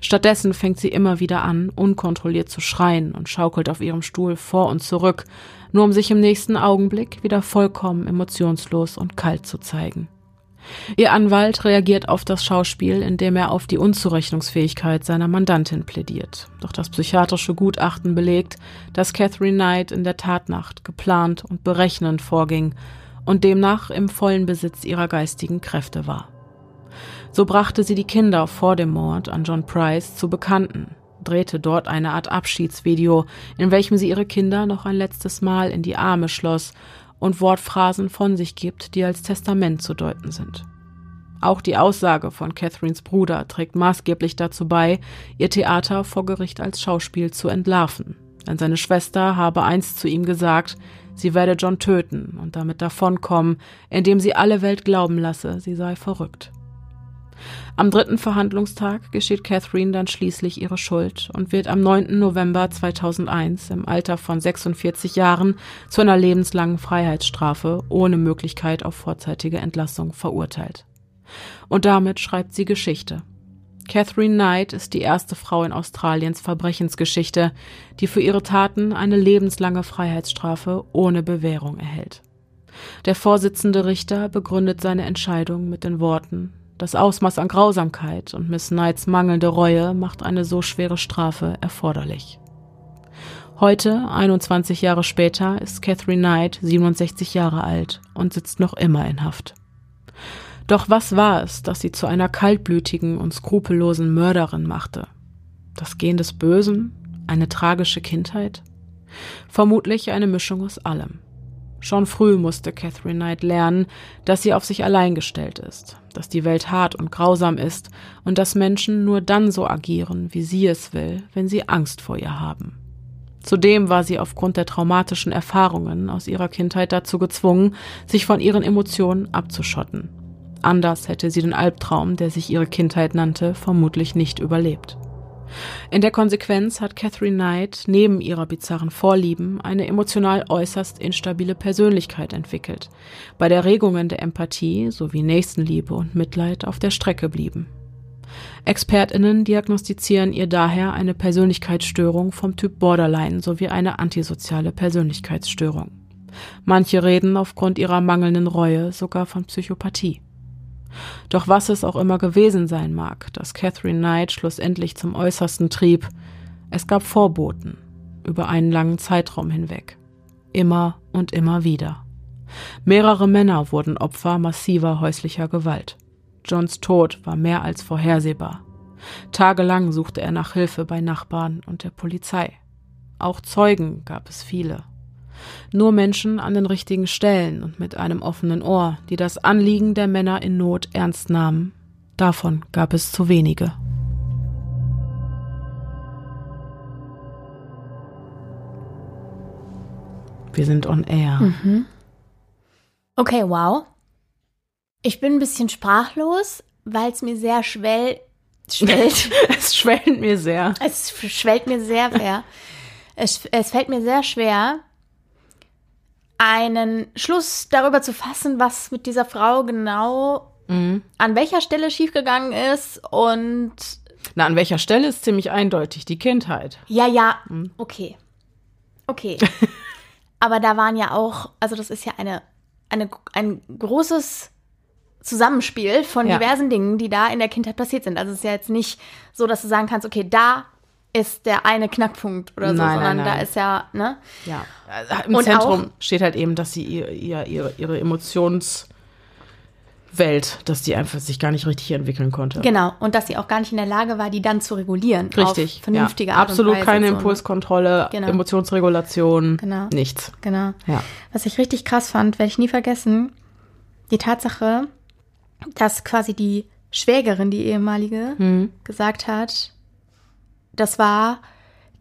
Stattdessen fängt sie immer wieder an, unkontrolliert zu schreien und schaukelt auf ihrem Stuhl vor und zurück, nur um sich im nächsten Augenblick wieder vollkommen emotionslos und kalt zu zeigen. Ihr Anwalt reagiert auf das Schauspiel, indem er auf die Unzurechnungsfähigkeit seiner Mandantin plädiert. Doch das psychiatrische Gutachten belegt, dass Catherine Knight in der Tatnacht geplant und berechnend vorging und demnach im vollen Besitz ihrer geistigen Kräfte war. So brachte sie die Kinder vor dem Mord an John Price zu Bekannten, drehte dort eine Art Abschiedsvideo, in welchem sie ihre Kinder noch ein letztes Mal in die Arme schloss und Wortphrasen von sich gibt, die als Testament zu deuten sind. Auch die Aussage von Catherines Bruder trägt maßgeblich dazu bei, ihr Theater vor Gericht als Schauspiel zu entlarven. Denn seine Schwester habe einst zu ihm gesagt, sie werde John töten und damit davonkommen, indem sie alle Welt glauben lasse, sie sei verrückt. Am dritten Verhandlungstag gesteht Catherine dann schließlich ihre Schuld und wird am 9. November 2001 im Alter von 46 Jahren zu einer lebenslangen Freiheitsstrafe ohne Möglichkeit auf vorzeitige Entlassung verurteilt. Und damit schreibt sie Geschichte. Catherine Knight ist die erste Frau in Australiens Verbrechensgeschichte, die für ihre Taten eine lebenslange Freiheitsstrafe ohne Bewährung erhält. Der Vorsitzende Richter begründet seine Entscheidung mit den Worten das Ausmaß an Grausamkeit und Miss Knights mangelnde Reue macht eine so schwere Strafe erforderlich. Heute, 21 Jahre später, ist Catherine Knight 67 Jahre alt und sitzt noch immer in Haft. Doch was war es, das sie zu einer kaltblütigen und skrupellosen Mörderin machte? Das Gehen des Bösen? Eine tragische Kindheit? Vermutlich eine Mischung aus allem. Schon früh musste Catherine Knight lernen, dass sie auf sich allein gestellt ist, dass die Welt hart und grausam ist und dass Menschen nur dann so agieren, wie sie es will, wenn sie Angst vor ihr haben. Zudem war sie aufgrund der traumatischen Erfahrungen aus ihrer Kindheit dazu gezwungen, sich von ihren Emotionen abzuschotten. Anders hätte sie den Albtraum, der sich ihre Kindheit nannte, vermutlich nicht überlebt. In der Konsequenz hat Catherine Knight neben ihrer bizarren Vorlieben eine emotional äußerst instabile Persönlichkeit entwickelt, bei der Regungen der Empathie sowie Nächstenliebe und Mitleid auf der Strecke blieben. Expertinnen diagnostizieren ihr daher eine Persönlichkeitsstörung vom Typ Borderline sowie eine antisoziale Persönlichkeitsstörung. Manche reden aufgrund ihrer mangelnden Reue sogar von Psychopathie. Doch was es auch immer gewesen sein mag, das Catherine Knight schlussendlich zum Äußersten trieb, es gab Vorboten über einen langen Zeitraum hinweg. Immer und immer wieder. Mehrere Männer wurden Opfer massiver häuslicher Gewalt. Johns Tod war mehr als vorhersehbar. Tagelang suchte er nach Hilfe bei Nachbarn und der Polizei. Auch Zeugen gab es viele. Nur Menschen an den richtigen Stellen und mit einem offenen Ohr, die das Anliegen der Männer in Not ernst nahmen. Davon gab es zu wenige. Wir sind on air. Mhm. Okay, wow. Ich bin ein bisschen sprachlos, weil es mir sehr schwell, schwellt. es schwellt mir sehr. Es schwellt mir sehr schwer. es, es fällt mir sehr schwer, einen Schluss darüber zu fassen, was mit dieser Frau genau mhm. an welcher Stelle schiefgegangen ist und. Na, an welcher Stelle ist ziemlich eindeutig die Kindheit. Ja, ja, mhm. okay. Okay. Aber da waren ja auch, also das ist ja eine, eine, ein großes Zusammenspiel von ja. diversen Dingen, die da in der Kindheit passiert sind. Also es ist ja jetzt nicht so, dass du sagen kannst, okay, da ist der eine Knackpunkt oder so, nein, sondern nein, nein. da ist ja, ne? Ja. Im und Zentrum auch, steht halt eben, dass sie ihr, ihr, ihre, ihre Emotionswelt, dass die einfach sich gar nicht richtig entwickeln konnte. Genau. Und dass sie auch gar nicht in der Lage war, die dann zu regulieren. Richtig. Auf vernünftige ja. Art Absolut und Weise keine so, ne? Impulskontrolle, genau. Emotionsregulation, genau. nichts. Genau. Ja. Was ich richtig krass fand, werde ich nie vergessen, die Tatsache, dass quasi die Schwägerin, die ehemalige, mhm. gesagt hat, das war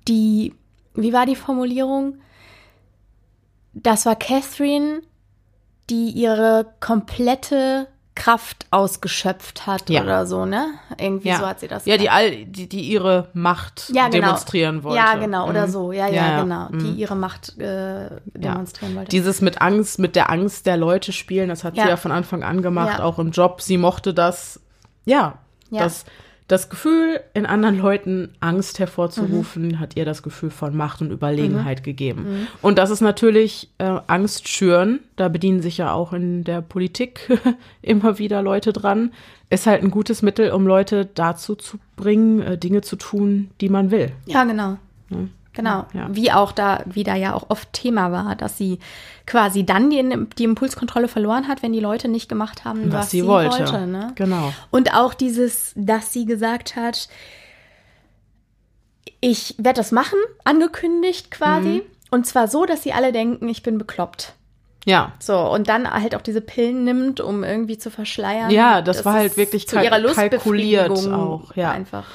die, wie war die Formulierung? Das war Catherine, die ihre komplette Kraft ausgeschöpft hat ja. oder so, ne? Irgendwie ja. so hat sie das. Ja, die, all, die, die ihre Macht ja, genau. demonstrieren wollte. Ja, genau, oder mhm. so. Ja, ja, ja genau. Mhm. Die ihre Macht äh, demonstrieren wollte. Dieses mit Angst, mit der Angst der Leute spielen, das hat sie ja von Anfang an gemacht, auch im Job. Sie mochte das, ja, das das Gefühl, in anderen Leuten Angst hervorzurufen, mhm. hat ihr das Gefühl von Macht und Überlegenheit mhm. gegeben. Mhm. Und das ist natürlich äh, Angst schüren. Da bedienen sich ja auch in der Politik immer wieder Leute dran. Ist halt ein gutes Mittel, um Leute dazu zu bringen, äh, Dinge zu tun, die man will. Ja, genau. Ja. Genau. Ja. Wie auch da, wie da ja auch oft Thema war, dass sie quasi dann die, die Impulskontrolle verloren hat, wenn die Leute nicht gemacht haben, was, was sie, sie, wollte. wollte ne? Genau. Und auch dieses, dass sie gesagt hat, ich werde das machen, angekündigt quasi. Mhm. Und zwar so, dass sie alle denken, ich bin bekloppt. Ja. So, und dann halt auch diese Pillen nimmt, um irgendwie zu verschleiern. Ja, das, das war halt wirklich zu ihrer kalkuliert auch. Ja. Einfach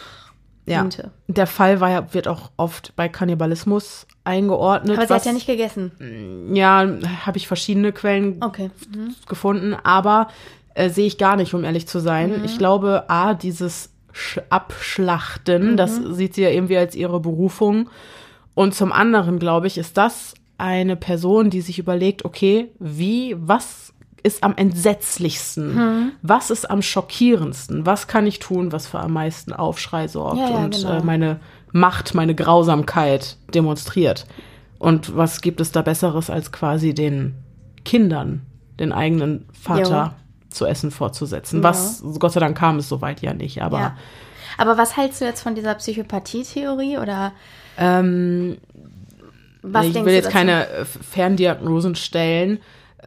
ja. diente. Der Fall war ja, wird auch oft bei Kannibalismus eingeordnet. Aber sie was, hat ja nicht gegessen. Mm, ja, habe ich verschiedene Quellen okay. mhm. gefunden, aber äh, sehe ich gar nicht, um ehrlich zu sein. Mhm. Ich glaube, A, dieses Sch Abschlachten, mhm. das sieht sie ja irgendwie als ihre Berufung. Und zum anderen, glaube ich, ist das eine Person, die sich überlegt, okay, wie, was ist am entsetzlichsten? Hm. Was ist am schockierendsten? Was kann ich tun, was für am meisten Aufschrei sorgt ja, ja, und genau. äh, meine Macht, meine Grausamkeit demonstriert? Und was gibt es da Besseres, als quasi den Kindern, den eigenen Vater jo. zu essen vorzusetzen? Ja. Was, Gott sei Dank kam es soweit ja nicht, aber. Aber was hältst du jetzt von dieser Psychopathie-Theorie oder? Ähm, was ich will jetzt keine Ferndiagnosen stellen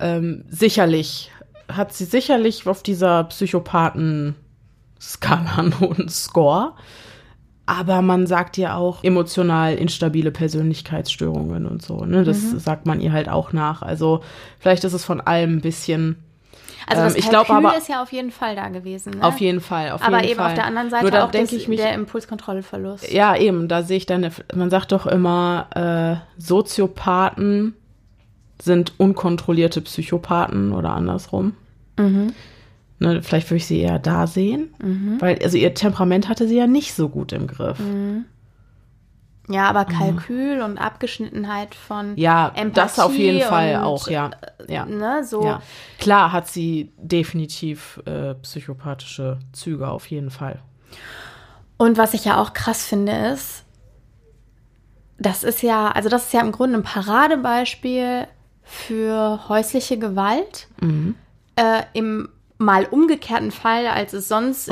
ähm, sicherlich hat sie sicherlich auf dieser Psychopathen-Skala einen hohen Score. Aber man sagt ja auch emotional instabile Persönlichkeitsstörungen und so. Ne? Das mhm. sagt man ihr halt auch nach. Also vielleicht ist es von allem ein bisschen. Also das ähm, ich glaube aber ist ja auf jeden Fall da gewesen. Ne? Auf jeden Fall, auf aber jeden eben Fall. auf der anderen Seite Nur auch das, ich mich, der Impulskontrollverlust. Ja, eben. Da sehe ich dann, man sagt doch immer, äh, Soziopathen sind unkontrollierte Psychopathen oder andersrum. Mhm. Ne, vielleicht würde ich sie eher da sehen, Mhm. weil also ihr Temperament hatte sie ja nicht so gut im Griff. Ja, aber Kalkül und Abgeschnittenheit von Ja, Empathie das auf jeden Fall auch, ja. Ja. Ne, so. ja. Klar hat sie definitiv äh, psychopathische Züge, auf jeden Fall. Und was ich ja auch krass finde, ist, das ist ja, also das ist ja im Grunde ein Paradebeispiel für häusliche Gewalt. Mhm. Äh, Im mal umgekehrten Fall, als es sonst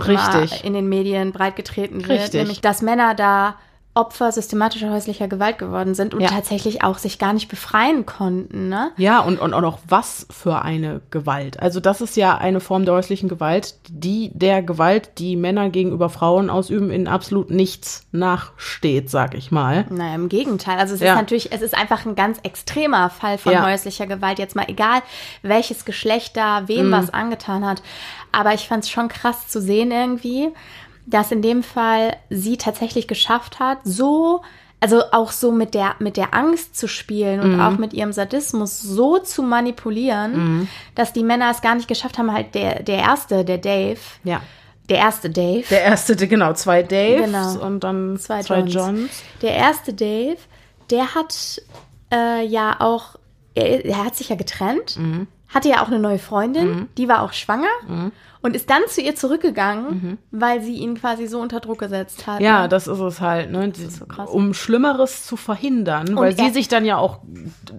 in den Medien breitgetreten wird, Richtig. nämlich dass Männer da Opfer systematischer häuslicher Gewalt geworden sind und Ja. tatsächlich auch sich gar nicht befreien konnten. Ne? Ja, und, und auch noch was für eine Gewalt. Also das ist ja eine Form der häuslichen Gewalt, die der Gewalt, die Männer gegenüber Frauen ausüben, in absolut nichts nachsteht, sag ich mal. Naja, im Gegenteil. Also es Ja. ist natürlich, es ist einfach ein ganz extremer Fall von Ja. häuslicher Gewalt. Jetzt mal egal, welches Geschlecht da wem Mhm. was angetan hat. Aber ich fand es schon krass zu sehen irgendwie, dass in dem Fall sie tatsächlich geschafft hat, so, also auch so mit der, mit der Angst zu spielen und Mhm. auch mit ihrem Sadismus so zu manipulieren, dass die Männer es gar nicht geschafft haben, halt der, der erste, der Dave, Ja. der erste Dave, Der erste, genau, zwei Daves Genau. und dann Zwei zwei, Johns. Johns. Der erste Dave, der hat äh, ja auch, er, er hat sich ja getrennt, Mhm. Hatte ja auch eine neue Freundin, die war auch schwanger und ist dann zu ihr zurückgegangen, weil sie ihn quasi so unter Druck gesetzt hat. Mhm. Ja, ne? das ist es halt, ne? Die, so krass. um Schlimmeres zu verhindern, weil sie sich dann ja auch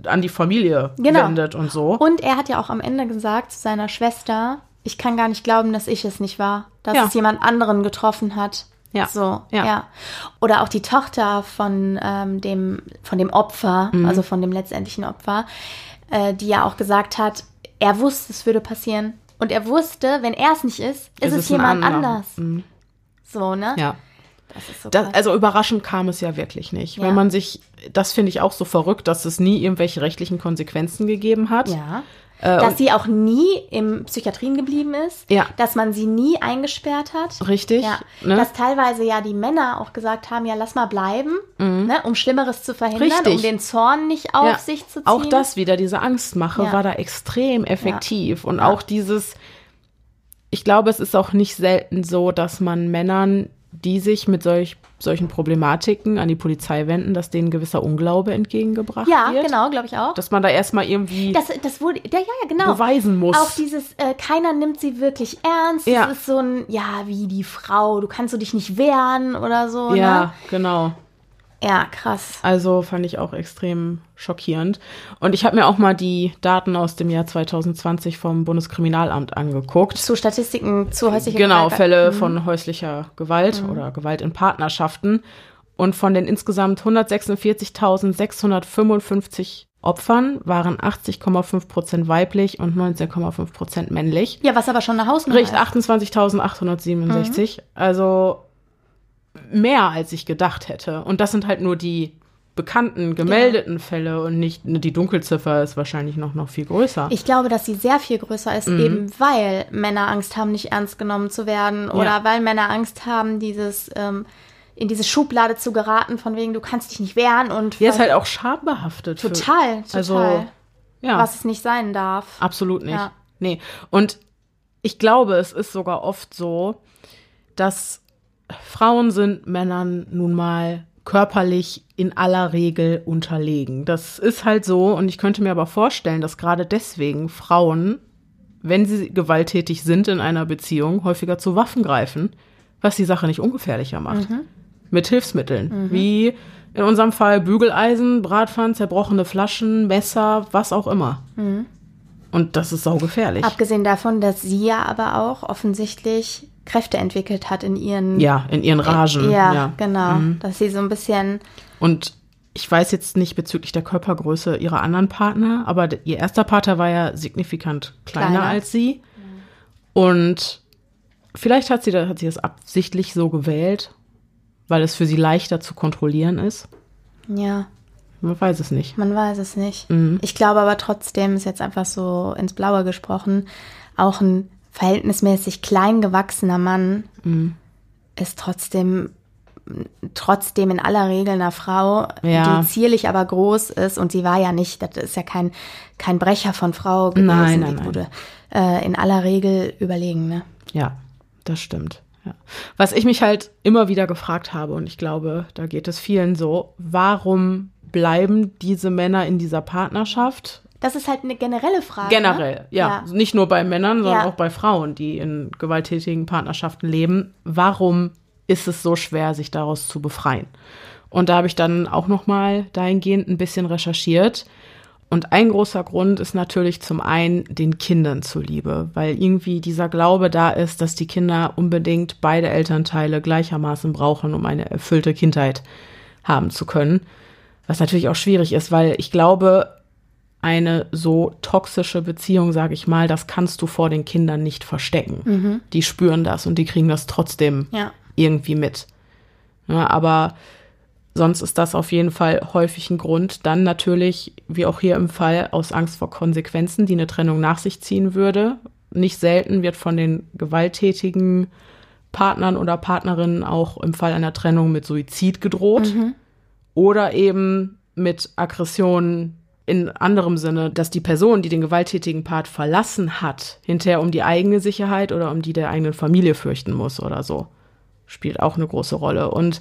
an die Familie Genau. wendet und so. Und er hat ja auch am Ende gesagt zu seiner Schwester, ich kann gar nicht glauben, dass ich es nicht war, dass Ja. es jemand anderen getroffen hat. Ja. So, Ja. ja. Oder auch die Tochter von ähm, dem, von dem Opfer, Mhm. also von dem letztendlichen Opfer, äh, die ja auch gesagt hat, er wusste, es würde passieren. Und er wusste, wenn er es nicht ist, ist Es es, jemand anders. So, ne? ja. So Das, also überraschend kam es ja wirklich nicht. Ja. Wenn man sich, das finde ich auch so verrückt, dass es nie irgendwelche rechtlichen Konsequenzen gegeben hat. ja. Äh, dass sie auch nie im Psychiatrien geblieben ist. Ja. Dass man sie nie eingesperrt hat. Richtig. Ja, ne? dass teilweise ja die Männer auch gesagt haben, ja, lass mal bleiben, ne, um Schlimmeres zu verhindern, Mhm. Richtig. um den Zorn nicht auf Ja, sich zu ziehen. Auch das wieder, diese Angstmache, Ja. war da extrem effektiv. Und auch dieses, ich glaube, es ist auch nicht selten so, dass man Männern, die sich mit solch, solchen Problematiken an die Polizei wenden, dass denen gewisser Unglaube entgegengebracht Ja, wird. genau, glaube ich auch. Dass man da erstmal irgendwie Das, das wurde, ja, ja, ja, genau. beweisen muss. Auch dieses, äh, keiner nimmt sie wirklich ernst. Ja. Das ist so ein, ja, wie die Frau, du kannst du dich nicht wehren oder so. ja, Ne? genau. Ja, krass. Also fand ich auch extrem schockierend. Und ich habe mir auch mal die Daten aus dem Jahr 2020 vom Bundeskriminalamt angeguckt. Zu Statistiken zu häuslicher Genau, Gewalt. Fälle von häuslicher Gewalt oder Gewalt in Partnerschaften. Und von den insgesamt 146.655 Opfern waren 80,5 Prozent weiblich und 19,5 Prozent männlich. Ja, was aber schon eine Hausnummer Richt ist. 28.867. Also mehr als ich gedacht hätte. Und das sind halt nur die bekannten, gemeldeten Fälle und nicht die Dunkelziffer ist wahrscheinlich noch, noch viel größer. Ich glaube, dass sie sehr viel größer Mhm. ist, eben weil Männer Angst haben, nicht ernst genommen zu werden oder Ja. weil Männer Angst haben, dieses ähm, in diese Schublade zu geraten, von wegen du kannst dich nicht wehren und Hier ist halt auch schambehaftet. total, total, Also, ja. was es nicht sein darf. Absolut nicht. Ja. Nee. Und ich glaube, es ist sogar oft so, dass Frauen sind Männern nun mal körperlich in aller Regel unterlegen. Das ist halt so und ich könnte mir aber vorstellen, dass gerade deswegen Frauen, wenn sie gewalttätig sind in einer Beziehung, häufiger zu Waffen greifen, was die Sache nicht ungefährlicher macht. Mit Hilfsmitteln, wie in unserem Fall Bügeleisen, Bratpfannen, zerbrochene Flaschen, Messer, was auch immer. Und das ist saugefährlich. Abgesehen davon, dass sie ja aber auch offensichtlich Kräfte entwickelt hat in ihren Ja, in ihren Ragen. Ja, ja. genau, Mhm. dass sie so ein bisschen Und ich weiß jetzt nicht bezüglich der Körpergröße ihrer anderen Partner, aber ihr erster Partner war ja signifikant kleiner, Kleiner. als sie. Und vielleicht hat sie, da, hat sie das absichtlich so gewählt, weil es für sie leichter zu kontrollieren ist. ja, Man weiß es nicht. Man weiß es nicht. Mhm. Ich glaube aber trotzdem, ist jetzt einfach so ins Blaue gesprochen, auch ein verhältnismäßig klein gewachsener Mann Mhm. ist trotzdem trotzdem in aller Regel einer Frau, Ja. die zierlich, aber groß ist. Und sie war ja nicht, das ist ja kein, kein Brecher von Frau gewesen. Nein, nein, die nein. wurde äh, in aller Regel überlegen. Ne? Ja, das stimmt. Ja. Was ich mich halt immer wieder gefragt habe, und ich glaube, da geht es vielen so, warum bleiben diese Männer in dieser Partnerschaft? Das ist halt eine generelle Frage. Generell, ne? ja. Nicht nur bei Männern, sondern Ja. auch bei Frauen, die in gewalttätigen Partnerschaften leben. Warum ist es so schwer, sich daraus zu befreien? Und da habe ich dann auch noch mal dahingehend ein bisschen recherchiert. Und ein großer Grund ist natürlich zum einen den Kindern zuliebe, weil irgendwie dieser Glaube da ist, dass die Kinder unbedingt beide Elternteile gleichermaßen brauchen, um eine erfüllte Kindheit haben zu können. Was natürlich auch schwierig ist, weil ich glaube, eine so toxische Beziehung, sage ich mal, das kannst du vor den Kindern nicht verstecken. Die spüren das und die kriegen das trotzdem Ja. irgendwie mit. Ja, aber sonst ist das auf jeden Fall häufig ein Grund. Dann natürlich, wie auch hier im Fall, aus Angst vor Konsequenzen, die eine Trennung nach sich ziehen würde. Nicht selten wird von den gewalttätigen Partnern oder Partnerinnen auch im Fall einer Trennung mit Suizid gedroht. Oder eben mit Aggressionen in anderem Sinne, dass die Person, die den gewalttätigen Part verlassen hat, hinterher um die eigene Sicherheit oder um die der eigenen Familie fürchten muss oder so. Spielt auch eine große Rolle. Und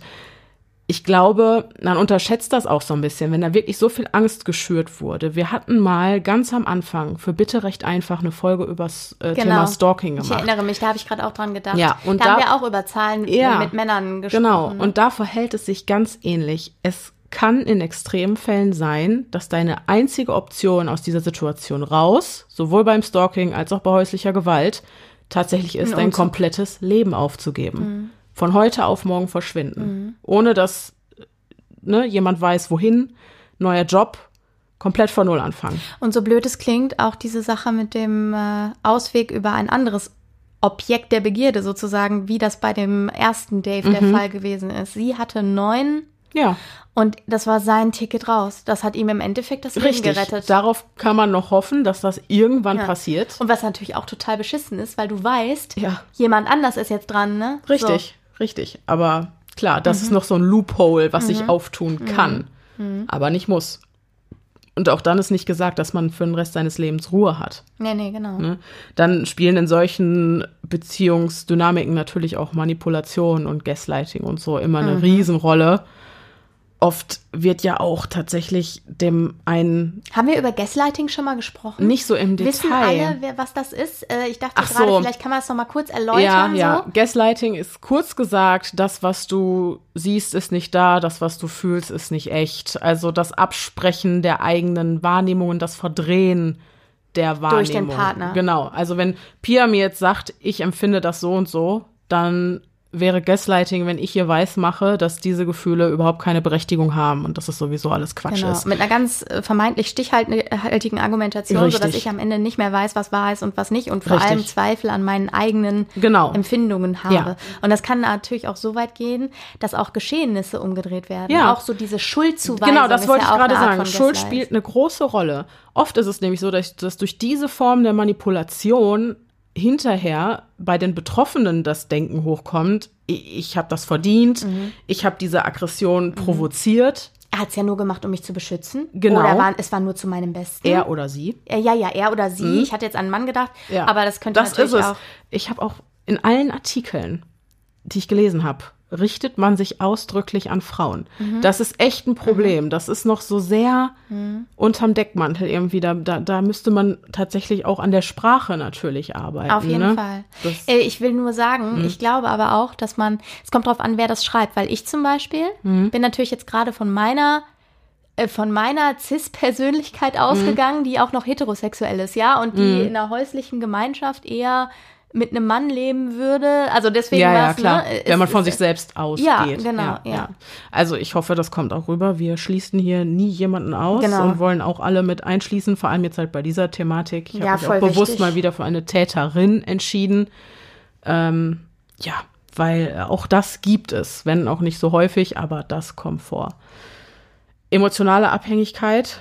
ich glaube, man unterschätzt das auch so ein bisschen, wenn da wirklich so viel Angst geschürt wurde. Wir hatten mal ganz am Anfang für bitte recht einfach eine Folge über das äh, Thema Stalking Genau. Ich gemacht. erinnere mich, da habe ich gerade auch dran gedacht. Ja, und da, haben da- wir auch über Zahlen Ja, mit Männern gesprochen. Genau, ne? und da verhält es sich ganz ähnlich. Es kann in Extremfällen sein, dass deine einzige Option aus dieser Situation raus, sowohl beim Stalking als auch bei häuslicher Gewalt, tatsächlich ist, Ein dein komplettes Leben aufzugeben. Von heute auf morgen verschwinden. Ohne dass ne, jemand weiß, wohin, neuer Job, komplett von Null anfangen. Und so blöd es klingt, auch diese Sache mit dem äh, Ausweg über ein anderes Objekt der Begierde sozusagen, wie das bei dem ersten Dave der Mhm. Fall gewesen ist. Sie hatte neun Ja, und das war sein Ticket raus. Das hat ihm im Endeffekt das Leben richtig. gerettet. Darauf kann man noch hoffen, dass das irgendwann Ja. passiert. Und was natürlich auch total beschissen ist, weil du weißt, Ja. jemand anders ist jetzt dran, ne? Richtig, richtig. Aber klar, das ist noch so ein Loophole, was sich auftun kann, aber nicht muss. Und auch dann ist nicht gesagt, dass man für den Rest seines Lebens Ruhe hat. So. Nee, nee, genau. Ne? Dann spielen in solchen Beziehungsdynamiken natürlich auch Manipulation und Gaslighting und so immer eine Riesenrolle. Oft wird ja auch tatsächlich dem einen Haben wir über Gaslighting schon mal gesprochen? nicht so im Detail. Wissen alle, wer, was das ist? Äh, ich dachte Ach gerade, so. vielleicht kann man es noch mal kurz Ja, erläutern. ja. So. Gaslighting ist kurz gesagt, das, was du siehst, ist nicht da, das, was du fühlst, ist nicht echt. Also das Absprechen der eigenen Wahrnehmungen, das Verdrehen der Wahrnehmung. Durch den Partner. Genau. Also wenn Pia mir jetzt sagt, ich empfinde das so und so, dann wäre Gaslighting, wenn ich ihr weiß mache, dass diese Gefühle überhaupt keine Berechtigung haben und dass es sowieso alles Quatsch Genau, ist. mit einer ganz äh, vermeintlich stichhaltigen Argumentation, Richtig. sodass ich am Ende nicht mehr weiß, was wahr ist und was nicht und vor Richtig. allem Zweifel an meinen eigenen Genau. Empfindungen habe. Ja. Und das kann natürlich auch so weit gehen, dass auch Geschehnisse umgedreht werden. Ja. Auch so diese Schuldzuweisung. Genau, das wollte ja ich gerade sagen. Schuld spielt eine große Rolle. Oft ist es nämlich so, dass, dass durch diese Form der Manipulation hinterher bei den Betroffenen das Denken hochkommt, ich, ich habe das verdient, Mhm. ich habe diese Aggression provoziert, Er hat es ja nur gemacht, um mich zu beschützen. Genau. Oder war, es war nur zu meinem Besten. er oder sie. Ja, ja, er oder sie. Ich hatte jetzt an einen Mann gedacht, Ja. aber das könnte das natürlich ist es. auch. Ich habe auch in allen Artikeln, die ich gelesen habe, richtet man sich ausdrücklich an Frauen. Mhm. Das ist echt ein Problem. Das ist noch so sehr unterm Deckmantel irgendwie. Da, da, da müsste man tatsächlich auch an der Sprache natürlich arbeiten. Auf jeden ne? Fall. Das- ich will nur sagen, ich glaube aber auch, dass man, es kommt drauf an, wer das schreibt, weil ich zum Beispiel bin natürlich jetzt gerade von meiner äh, von meiner Cis-Persönlichkeit ausgegangen, die auch noch heterosexuell ist, ja, und die in einer häuslichen Gemeinschaft eher mit einem Mann leben würde. Also deswegen ja, ja, war's, klar. Ne, Wenn man von sich selbst ausgeht. Ja, genau, ja. Also ich hoffe, das kommt auch rüber. Wir schließen hier nie jemanden aus Genau. und wollen auch alle mit einschließen, vor allem jetzt halt bei dieser Thematik. Ich Ja, habe mich auch bewusst wichtig. mal wieder für eine Täterin entschieden. Ähm, ja, weil auch das gibt es, wenn auch nicht so häufig, aber das kommt vor. Emotionale Abhängigkeit,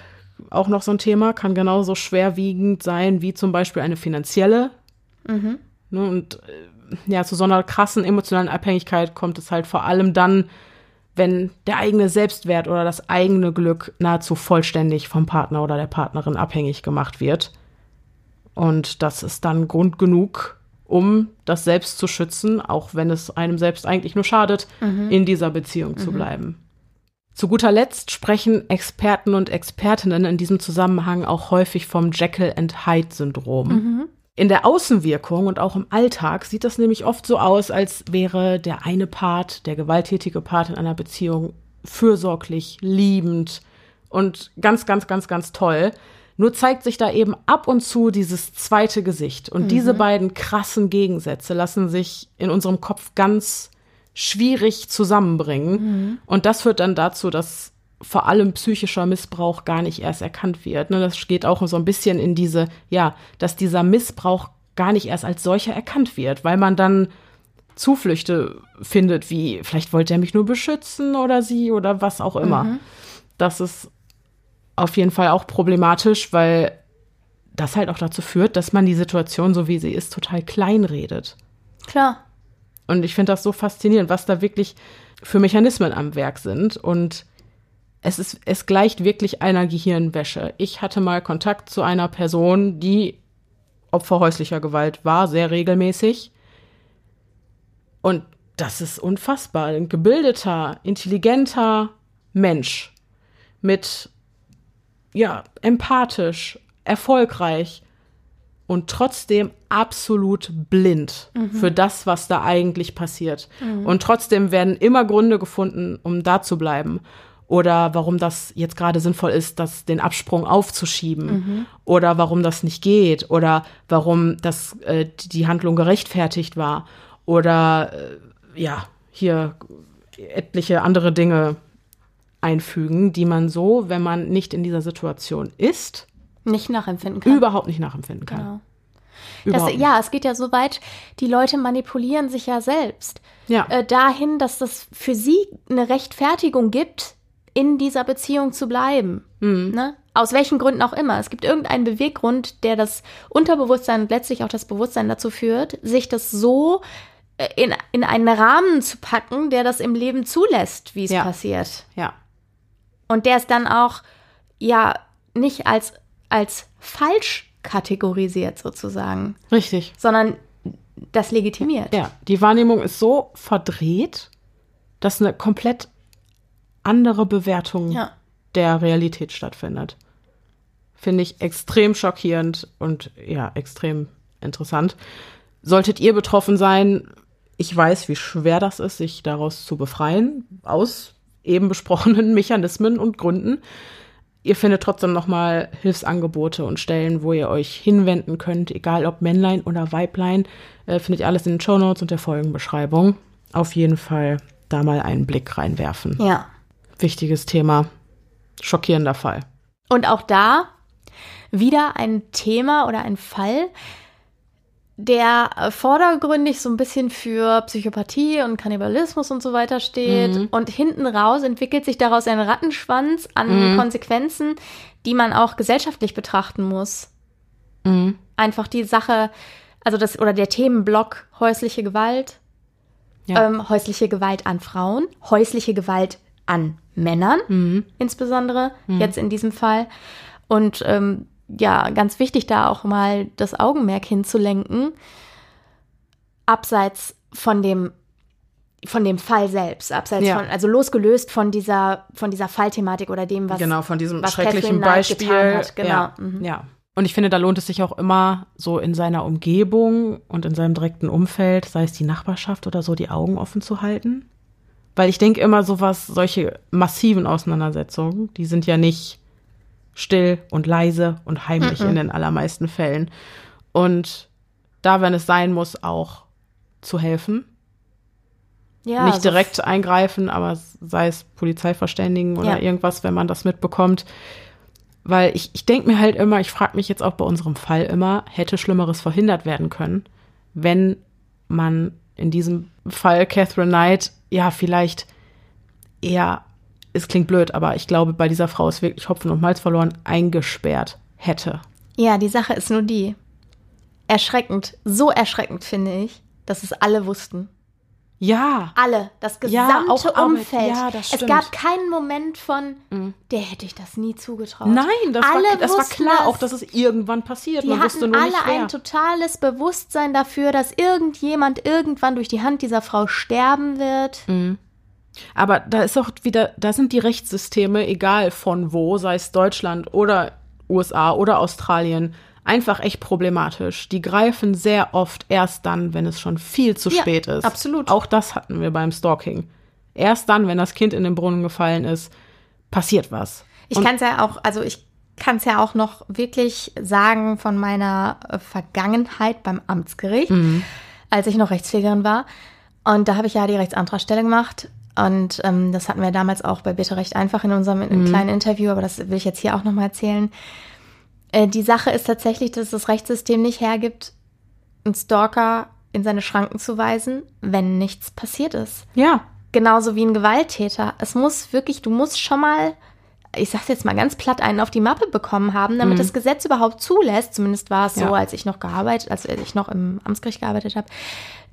auch noch so ein Thema, kann genauso schwerwiegend sein wie zum Beispiel eine finanzielle. Mhm. Ne, und äh, ja, zu so einer krassen emotionalen Abhängigkeit kommt es halt vor allem dann, wenn der eigene Selbstwert oder das eigene Glück nahezu vollständig vom Partner oder der Partnerin abhängig gemacht wird. Und das ist dann Grund genug, um das Selbst zu schützen, auch wenn es einem selbst eigentlich nur schadet, mhm. in dieser Beziehung mhm. zu bleiben. Zu guter Letzt sprechen Experten und Expertinnen in diesem Zusammenhang auch häufig vom Jekyll and Hyde Syndrom. Mhm. In der Außenwirkung und auch im Alltag sieht das nämlich oft so aus, als wäre der eine Part, der gewalttätige Part in einer Beziehung fürsorglich, liebend und ganz, ganz, ganz, ganz toll. Nur zeigt sich da eben ab und zu dieses zweite Gesicht. Und mhm. diese beiden krassen Gegensätze lassen sich in unserem Kopf ganz schwierig zusammenbringen. Mhm. Und das führt dann dazu, dass vor allem psychischer Missbrauch gar nicht erst erkannt wird. Ne? Das geht auch so ein bisschen in diese, ja, dass dieser Missbrauch gar nicht erst als solcher erkannt wird, weil man dann Zuflüchte findet, wie vielleicht wollte er mich nur beschützen oder sie oder was auch immer. Mhm. Das ist auf jeden Fall auch problematisch, weil das halt auch dazu führt, dass man die Situation, so wie sie ist, total klein redet. Klar. Und ich finde das so faszinierend, was da wirklich für Mechanismen am Werk sind. Und es ist, es gleicht wirklich einer Gehirnwäsche. Ich hatte mal Kontakt zu einer Person, die Opfer häuslicher Gewalt war, sehr regelmäßig. Und das ist unfassbar. Ein gebildeter, intelligenter Mensch mit ja, empathisch, erfolgreich und trotzdem absolut blind mhm. für das, was da eigentlich passiert. Mhm. Und trotzdem werden immer Gründe gefunden, um da zu bleiben. Oder warum das jetzt gerade sinnvoll ist, das, den Absprung aufzuschieben. Mhm. Oder warum das nicht geht. Oder warum das, äh, die Handlung gerechtfertigt war. Oder äh, ja, hier etliche andere Dinge einfügen, die man so, wenn man nicht in dieser Situation ist, nicht nachempfinden kann. Überhaupt nicht nachempfinden kann. Genau. Das, ja, es geht ja so weit, die Leute manipulieren sich ja selbst. Ja. Äh, dahin, dass das für sie eine Rechtfertigung gibt, in dieser Beziehung zu bleiben. Mhm. Ne? Aus welchen Gründen auch immer. Es gibt irgendeinen Beweggrund, der das Unterbewusstsein und letztlich auch das Bewusstsein dazu führt, sich das so äh, in, in einen Rahmen zu packen, der das im Leben zulässt, wie es ja. passiert. Ja. Und der es dann auch ja nicht als, als falsch kategorisiert sozusagen. Richtig. Sondern das legitimiert. Ja, die Wahrnehmung ist so verdreht, dass eine komplett andere Bewertung ja. der Realität stattfindet. Finde ich extrem schockierend und ja, extrem interessant. Solltet ihr betroffen sein, ich weiß, wie schwer das ist, sich daraus zu befreien, aus eben besprochenen Mechanismen und Gründen. Ihr findet trotzdem nochmal Hilfsangebote und Stellen, wo ihr euch hinwenden könnt, egal ob Männlein oder Weiblein. Äh, findet ihr alles in den Show Notes und der Folgenbeschreibung. Auf jeden Fall da mal einen Blick reinwerfen. Ja. Wichtiges Thema. Schockierender Fall. Und auch da wieder ein Thema oder ein Fall, der vordergründig so ein bisschen für Psychopathie und Kannibalismus und so weiter steht. Mhm. Und hinten raus entwickelt sich daraus ein Rattenschwanz an mhm. Konsequenzen, die man auch gesellschaftlich betrachten muss. Mhm. Einfach die Sache, also das, oder der Themenblock häusliche Gewalt, ja. ähm, häusliche Gewalt an Frauen, häusliche Gewalt an Männern, mhm. insbesondere, mhm. jetzt in diesem Fall. Und ähm, ja, ganz wichtig, da auch mal das Augenmerk hinzulenken, abseits von dem von dem Fall selbst, abseits ja. von, also losgelöst von dieser, von dieser Fallthematik oder dem, was genau von diesem schrecklichen Beispiel. Genau. Ja. Mhm. ja. Und ich finde, da lohnt es sich auch immer so in seiner Umgebung und in seinem direkten Umfeld, sei es die Nachbarschaft oder so, die Augen offen zu halten. Weil ich denke immer, sowas, solche massiven Auseinandersetzungen, die sind ja nicht still und leise und heimlich mm -mm. in den allermeisten Fällen. Und da, wenn es sein muss, auch zu helfen. Ja, Nicht also direkt eingreifen, aber sei es Polizei verständigen oder ja. irgendwas, wenn man das mitbekommt. Weil ich, ich denke mir halt immer, ich frage mich jetzt auch bei unserem Fall immer, hätte Schlimmeres verhindert werden können, wenn man in diesem Fall Catherine Knight ja vielleicht eher es klingt blöd, aber ich glaube, bei dieser Frau ist wirklich Hopfen und Malz verloren, eingesperrt hätte. Ja, die Sache ist nur die. Erschreckend, so erschreckend finde ich, dass es alle wussten. Ja. Alle, das Ja, gesamte Arbeit. Umfeld. Ja, das es stimmt. gab keinen Moment von, der hätte ich das nie zugetraut. Nein, das, alle war, das war klar, das. auch dass es irgendwann passiert. Die Man wusste hatten alle ein totales Bewusstsein dafür, dass irgendjemand irgendwann durch die Hand dieser Frau sterben wird. Mhm. Aber da ist auch wieder, da sind die Rechtssysteme, egal von wo, sei es Deutschland oder USA oder Australien, einfach echt problematisch. Die greifen sehr oft erst dann, wenn es schon viel zu Ja, spät ist. absolut. Auch das hatten wir beim Stalking. Erst dann, wenn das Kind in den Brunnen gefallen ist, passiert was. Ich kann es ja auch, also ich kann es ja auch noch wirklich sagen von meiner äh, Vergangenheit beim Amtsgericht, Mhm. als ich noch Rechtspflegerin war. Und da habe ich ja die Rechtsantragstelle gemacht. Und ähm, das hatten wir damals auch bei Bitte Recht einfach in unserem in- kleinen Interview, aber das will ich jetzt hier auch nochmal erzählen. Äh, die Sache ist tatsächlich, dass das Rechtssystem nicht hergibt, einen Stalker in seine Schranken zu weisen, wenn nichts passiert ist Ja, genauso wie ein Gewalttäter. Es muss wirklich, du musst schon mal, ich sag's jetzt mal ganz platt, einen auf die Mappe bekommen haben, damit das Gesetz überhaupt zulässt. Zumindest war es so, Ja. als ich noch gearbeitet, als ich noch im Amtsgericht gearbeitet habe.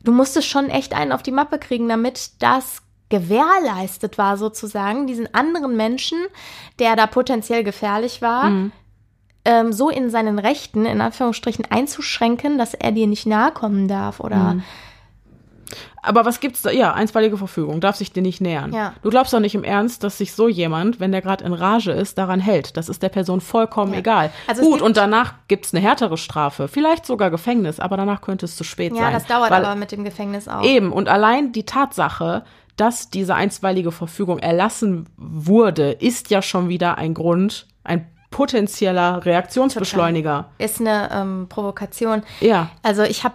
Du musstest schon echt einen auf die Mappe kriegen, damit das gewährleistet war, sozusagen, diesen anderen Menschen, der da potenziell gefährlich war, ähm, so in seinen Rechten, in Anführungsstrichen, einzuschränken, dass er dir nicht nahe kommen darf oder aber was gibt's da? Ja, einstweilige Verfügung, darf sich dir nicht nähern. Ja. Du glaubst doch nicht im Ernst, dass sich so jemand, wenn der gerade in Rage ist, daran hält. Das ist der Person vollkommen Ja. egal. Also Gut, und danach gibt's eine härtere Strafe, vielleicht sogar Gefängnis, aber danach könnte es zu spät Ja, sein. das dauert Weil- aber mit dem Gefängnis auch. Eben, und allein die Tatsache, dass diese einstweilige Verfügung erlassen wurde, ist ja schon wieder ein Grund, ein potenzieller Reaktionsbeschleuniger. Ist eine ähm, Provokation. Ja. Also ich habe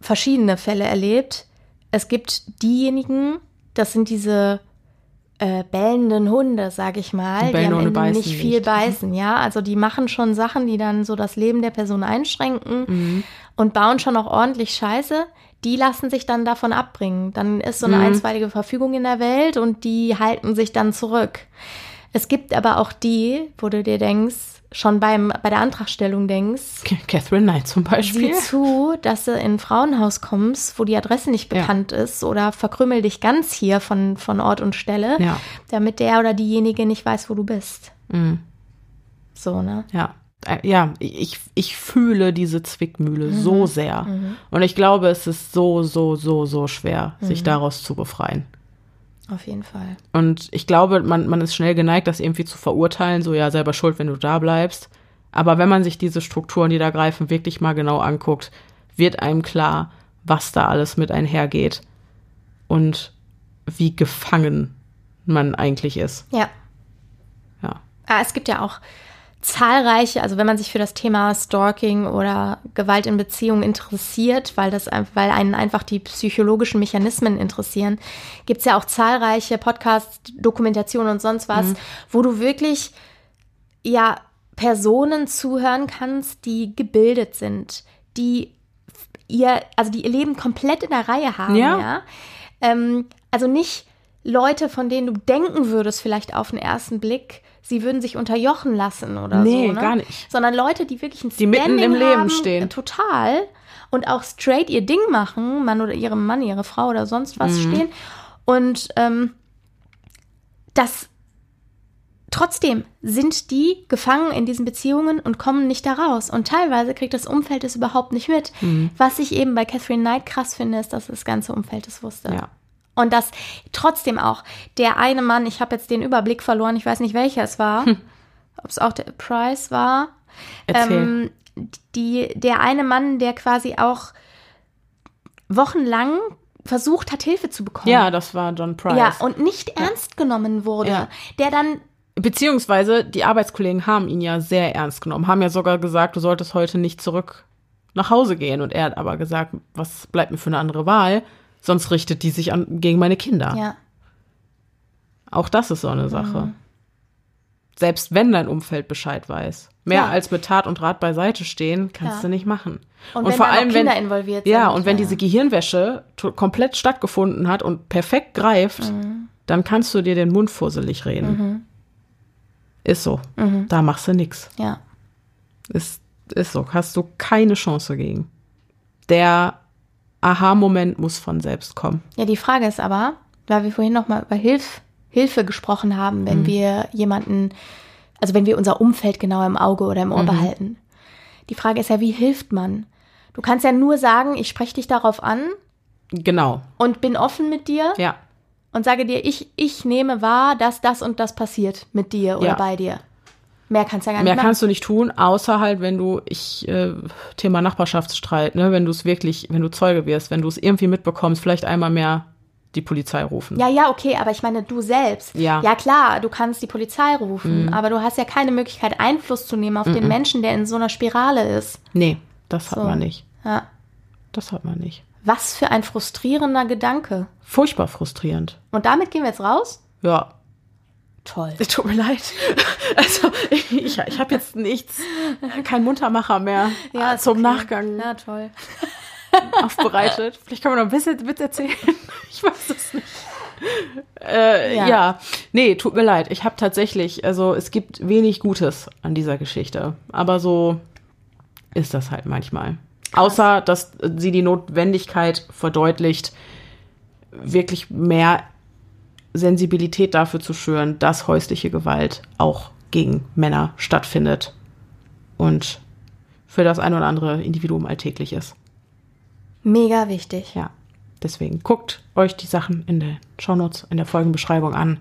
verschiedene Fälle erlebt. Es gibt diejenigen, das sind diese äh, bellenden Hunde, sag ich mal, Die die, am Ende nicht viel nicht. beißen, ja. Also die machen schon Sachen, die dann so das Leben der Person einschränken Mhm. und bauen schon auch ordentlich Scheiße. Die lassen sich dann davon abbringen. Dann ist so eine Mhm. einstweilige Verfügung in der Welt und die halten sich dann zurück. Es gibt aber auch die, wo du dir denkst, schon beim, bei der Antragstellung denkst, Catherine Knight zum Beispiel. Sieh zu, dass du in ein Frauenhaus kommst, wo die Adresse nicht Ja. bekannt ist oder verkrümmel dich ganz hier von, von Ort und Stelle, Ja. damit der oder diejenige nicht weiß, wo du bist. Mhm. So, ne? Ja. Äh, Ja, ich, ich fühle diese Zwickmühle Mhm. so sehr. Und ich glaube, es ist so, so, so, so schwer, Mhm. sich daraus zu befreien. Auf jeden Fall. Und ich glaube, man, man ist schnell geneigt, das irgendwie zu verurteilen, so ja, selber schuld, wenn du da bleibst. Aber wenn man sich diese Strukturen, die da greifen, wirklich mal genau anguckt, wird einem klar, was da alles mit einhergeht und wie gefangen man eigentlich ist. Ja. Ja. Ah, es gibt ja auch zahlreiche, also wenn man sich für das Thema Stalking oder Gewalt in Beziehungen interessiert, weil das weil einen einfach die psychologischen Mechanismen interessieren, gibt's ja auch zahlreiche Podcasts, Dokumentationen und sonst was, wo du wirklich ja Personen zuhören kannst, die gebildet sind, die ihr, also die ihr Leben komplett in der Reihe haben, Ja. ja. Ähm, also nicht Leute, von denen du denken würdest, vielleicht auf den ersten Blick, sie würden sich unterjochen lassen oder Nee, so. Ne? gar nicht. Sondern Leute, die wirklich ein Die mitten Standing im Leben haben, stehen. Total. Und auch straight ihr Ding machen, Mann oder ihrem Mann, ihre Frau oder sonst was Mhm. stehen. Und ähm, das trotzdem sind die gefangen in diesen Beziehungen und kommen nicht da raus. Und teilweise kriegt das Umfeld es überhaupt nicht mit. Mhm. Was ich eben bei Catherine Knight krass finde, ist, dass das ganze Umfeld es wusste. Ja. Und dass trotzdem auch der eine Mann, ich habe jetzt den Überblick verloren, ich weiß nicht welcher es war, ob es auch der Price war, ähm, die, der eine Mann, der quasi auch wochenlang versucht hat, Hilfe zu bekommen. ja, das war John Price. Ja, und nicht ernst genommen wurde. Ja. Der dann, Beziehungsweise die Arbeitskollegen haben ihn ja sehr ernst genommen, haben ja sogar gesagt, du solltest heute nicht zurück nach Hause gehen. Und er hat aber gesagt, was bleibt mir für eine andere Wahl? Sonst richtet die sich an, gegen meine Kinder. ja, Auch das ist so eine Sache. Selbst wenn dein Umfeld Bescheid weiß. Mehr Ja. als mit Tat und Rat beiseite stehen, kannst Klar. du nicht machen. Und wenn da noch Kinder involviert Ja, sind, und wenn ja. diese Gehirnwäsche komplett stattgefunden hat und perfekt greift, Mhm. dann kannst du dir den Mund fusselig reden. Ist so. Mhm. Da machst du nix. ja, Ist, ist so. Hast du keine Chance gegen. Der Aha-Moment muss von selbst kommen. Ja, die Frage ist aber, weil wir vorhin nochmal über Hilf, Hilfe gesprochen haben, wenn mhm. wir jemanden, also wenn wir unser Umfeld genau im Auge oder im Ohr mhm. behalten. Die Frage ist ja, wie hilft man? Du kannst ja nur sagen, ich spreche dich darauf an. Genau. Und bin offen mit dir. Ja. Und sage dir, ich, ich nehme wahr, dass das und das passiert mit dir oder ja. bei dir. Mehr kannst du ja gar nicht Mehr machen. kannst du nicht tun, außer halt, wenn du, ich, äh, Thema Nachbarschaftsstreit, ne, wenn du es wirklich, wenn du Zeuge wirst, wenn du es irgendwie mitbekommst, vielleicht einmal mehr die Polizei rufen. Ja, ja, okay, aber ich meine, du selbst. Ja. Ja, klar, du kannst die Polizei rufen, mhm. aber du hast ja keine Möglichkeit, Einfluss zu nehmen auf mhm. den Menschen, der in so einer Spirale ist. Nee, das hat so. man nicht. Ja. Das hat man nicht. Was für ein frustrierender Gedanke. Furchtbar frustrierend. Und damit gehen wir jetzt raus? Ja. Toll. Es tut mir leid. Also ich, ich, ich habe jetzt nichts, kein Muntermacher mehr ja, zum okay. Nachgang. Ja, toll. Aufbereitet. Vielleicht kann man noch ein bisschen Witz erzählen. Ich weiß es nicht. Äh, ja. ja. nee, tut mir leid. Ich habe tatsächlich, also es gibt wenig Gutes an dieser Geschichte. Aber so ist das halt manchmal. Krass. Außer, dass sie die Notwendigkeit verdeutlicht, wirklich mehr Sensibilität dafür zu schüren, dass häusliche Gewalt auch gegen Männer stattfindet und für das ein oder andere Individuum alltäglich ist. Mega wichtig. Ja, deswegen guckt euch die Sachen in den Shownotes, in der Folgenbeschreibung an.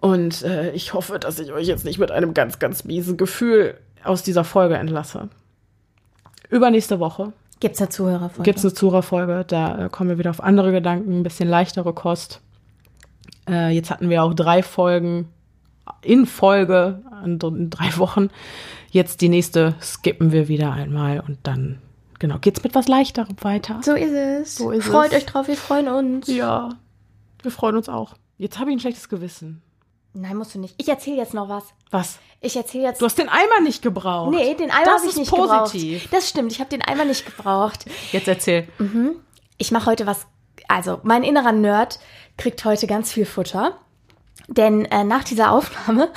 Und äh, ich hoffe, dass ich euch jetzt nicht mit einem ganz, ganz miesen Gefühl aus dieser Folge entlasse. Übernächste Woche Gibt es eine Zuhörerfolge? Gibt es eine Zuhörerfolge. Da äh, kommen wir wieder auf andere Gedanken, ein bisschen leichtere Kost. Äh, jetzt hatten wir auch drei Folgen in Folge in drei Wochen. Jetzt die nächste skippen wir wieder einmal und dann, genau, geht's mit was Leichterem weiter. So ist es. So ist Freut es. euch drauf, wir freuen uns. Ja, wir freuen uns auch. Jetzt habe ich ein schlechtes Gewissen. Nein, musst du nicht. Ich erzähle jetzt noch was. Was? Ich erzähle jetzt. Du hast den Eimer nicht gebraucht. Nee, den Eimer habe ich nicht positiv. gebraucht. Das stimmt, ich habe den Eimer nicht gebraucht. Jetzt erzähl. Mhm. Ich mache heute was. Also, mein innerer Nerd kriegt heute ganz viel Futter. Denn äh, nach dieser Aufnahme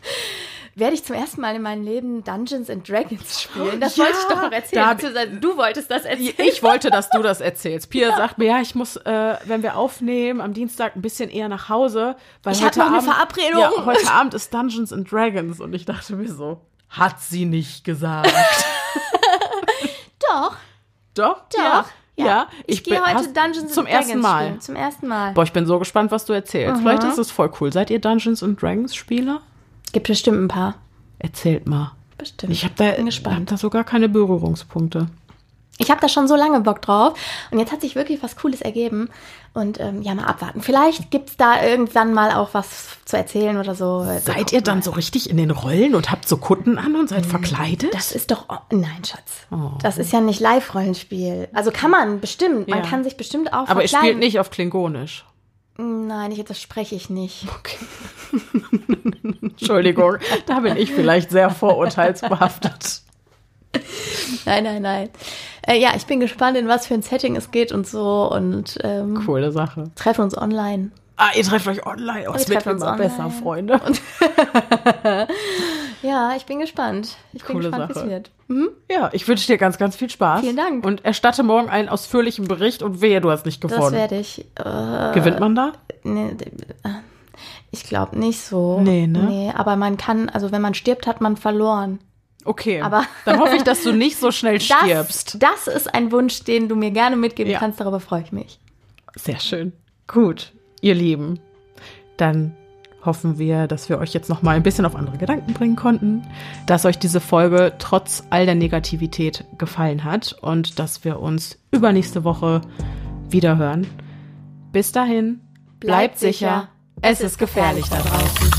werde ich zum ersten Mal in meinem Leben Dungeons and Dragons spielen. Das ja, wollte ich doch noch erzählen. du wolltest das erzählen. Ich wollte, dass du das erzählst. Pia ja. sagt mir, ja, ich muss, äh, wenn wir aufnehmen, am Dienstag ein bisschen eher nach Hause. Weil ich habe noch Abend, eine Verabredung. Ja, heute Abend ist Dungeons and Dragons. Und ich dachte mir so, hat sie nicht gesagt. doch. Doch? Doch. Ja. Ja, ja ich, ich gehe heute Dungeons zum Dragons ersten Mal. Spielen. Zum ersten Mal. Boah, ich bin so gespannt, was du erzählst. Mhm. Vielleicht ist es voll cool. Seid ihr Dungeons and Dragons Spieler? Gibt bestimmt ein paar. Erzählt mal. Bestimmt. Ich habe da, hab da sogar keine Berührungspunkte. Ich habe da schon so lange Bock drauf und jetzt hat sich wirklich was Cooles ergeben und ähm, ja, mal abwarten. Vielleicht gibt es da irgendwann mal auch was zu erzählen oder so. Seid ihr dann so richtig in den Rollen und habt so Kutten an und seid hm, verkleidet? Das ist doch, oh, nein, Schatz. Oh. Das ist ja nicht Live-Rollenspiel. Also kann man bestimmt, ja. man kann sich bestimmt auch Aber ihr spielt nicht auf Klingonisch. Nein, ich, das spreche ich nicht. Okay. Entschuldigung, da bin ich vielleicht sehr vorurteilsbehaftet. Nein, nein, nein. Äh, ja, ich bin gespannt, in was für ein Setting es geht und so. Und ähm, coole Sache. Treffen uns online. Ah, ihr trefft euch online. Oh, es wird immer besser, Freunde. ja, ich bin gespannt. Ich bin Coole gespannt, wie es wird. Mhm. Ja, ich wünsche dir ganz, ganz viel Spaß. Vielen Dank. Und erstatte morgen einen ausführlichen Bericht und wehe, du hast nicht gewonnen. Das werde ich. Äh, Gewinnt man da? Nee, ich glaube nicht so. Nee, ne? Nee, aber man kann, also wenn man stirbt, hat man verloren. Okay, aber dann hoffe ich, dass du nicht so schnell stirbst. Das, das ist ein Wunsch, den du mir gerne mitgeben ja. kannst. Darüber freue ich mich. Sehr schön. Gut ihr Lieben, dann hoffen wir, dass wir euch jetzt noch mal ein bisschen auf andere Gedanken bringen konnten, dass euch diese Folge trotz all der Negativität gefallen hat und dass wir uns übernächste Woche wieder hören. Bis dahin, bleibt, bleibt sicher, es ist gefährlich da draußen.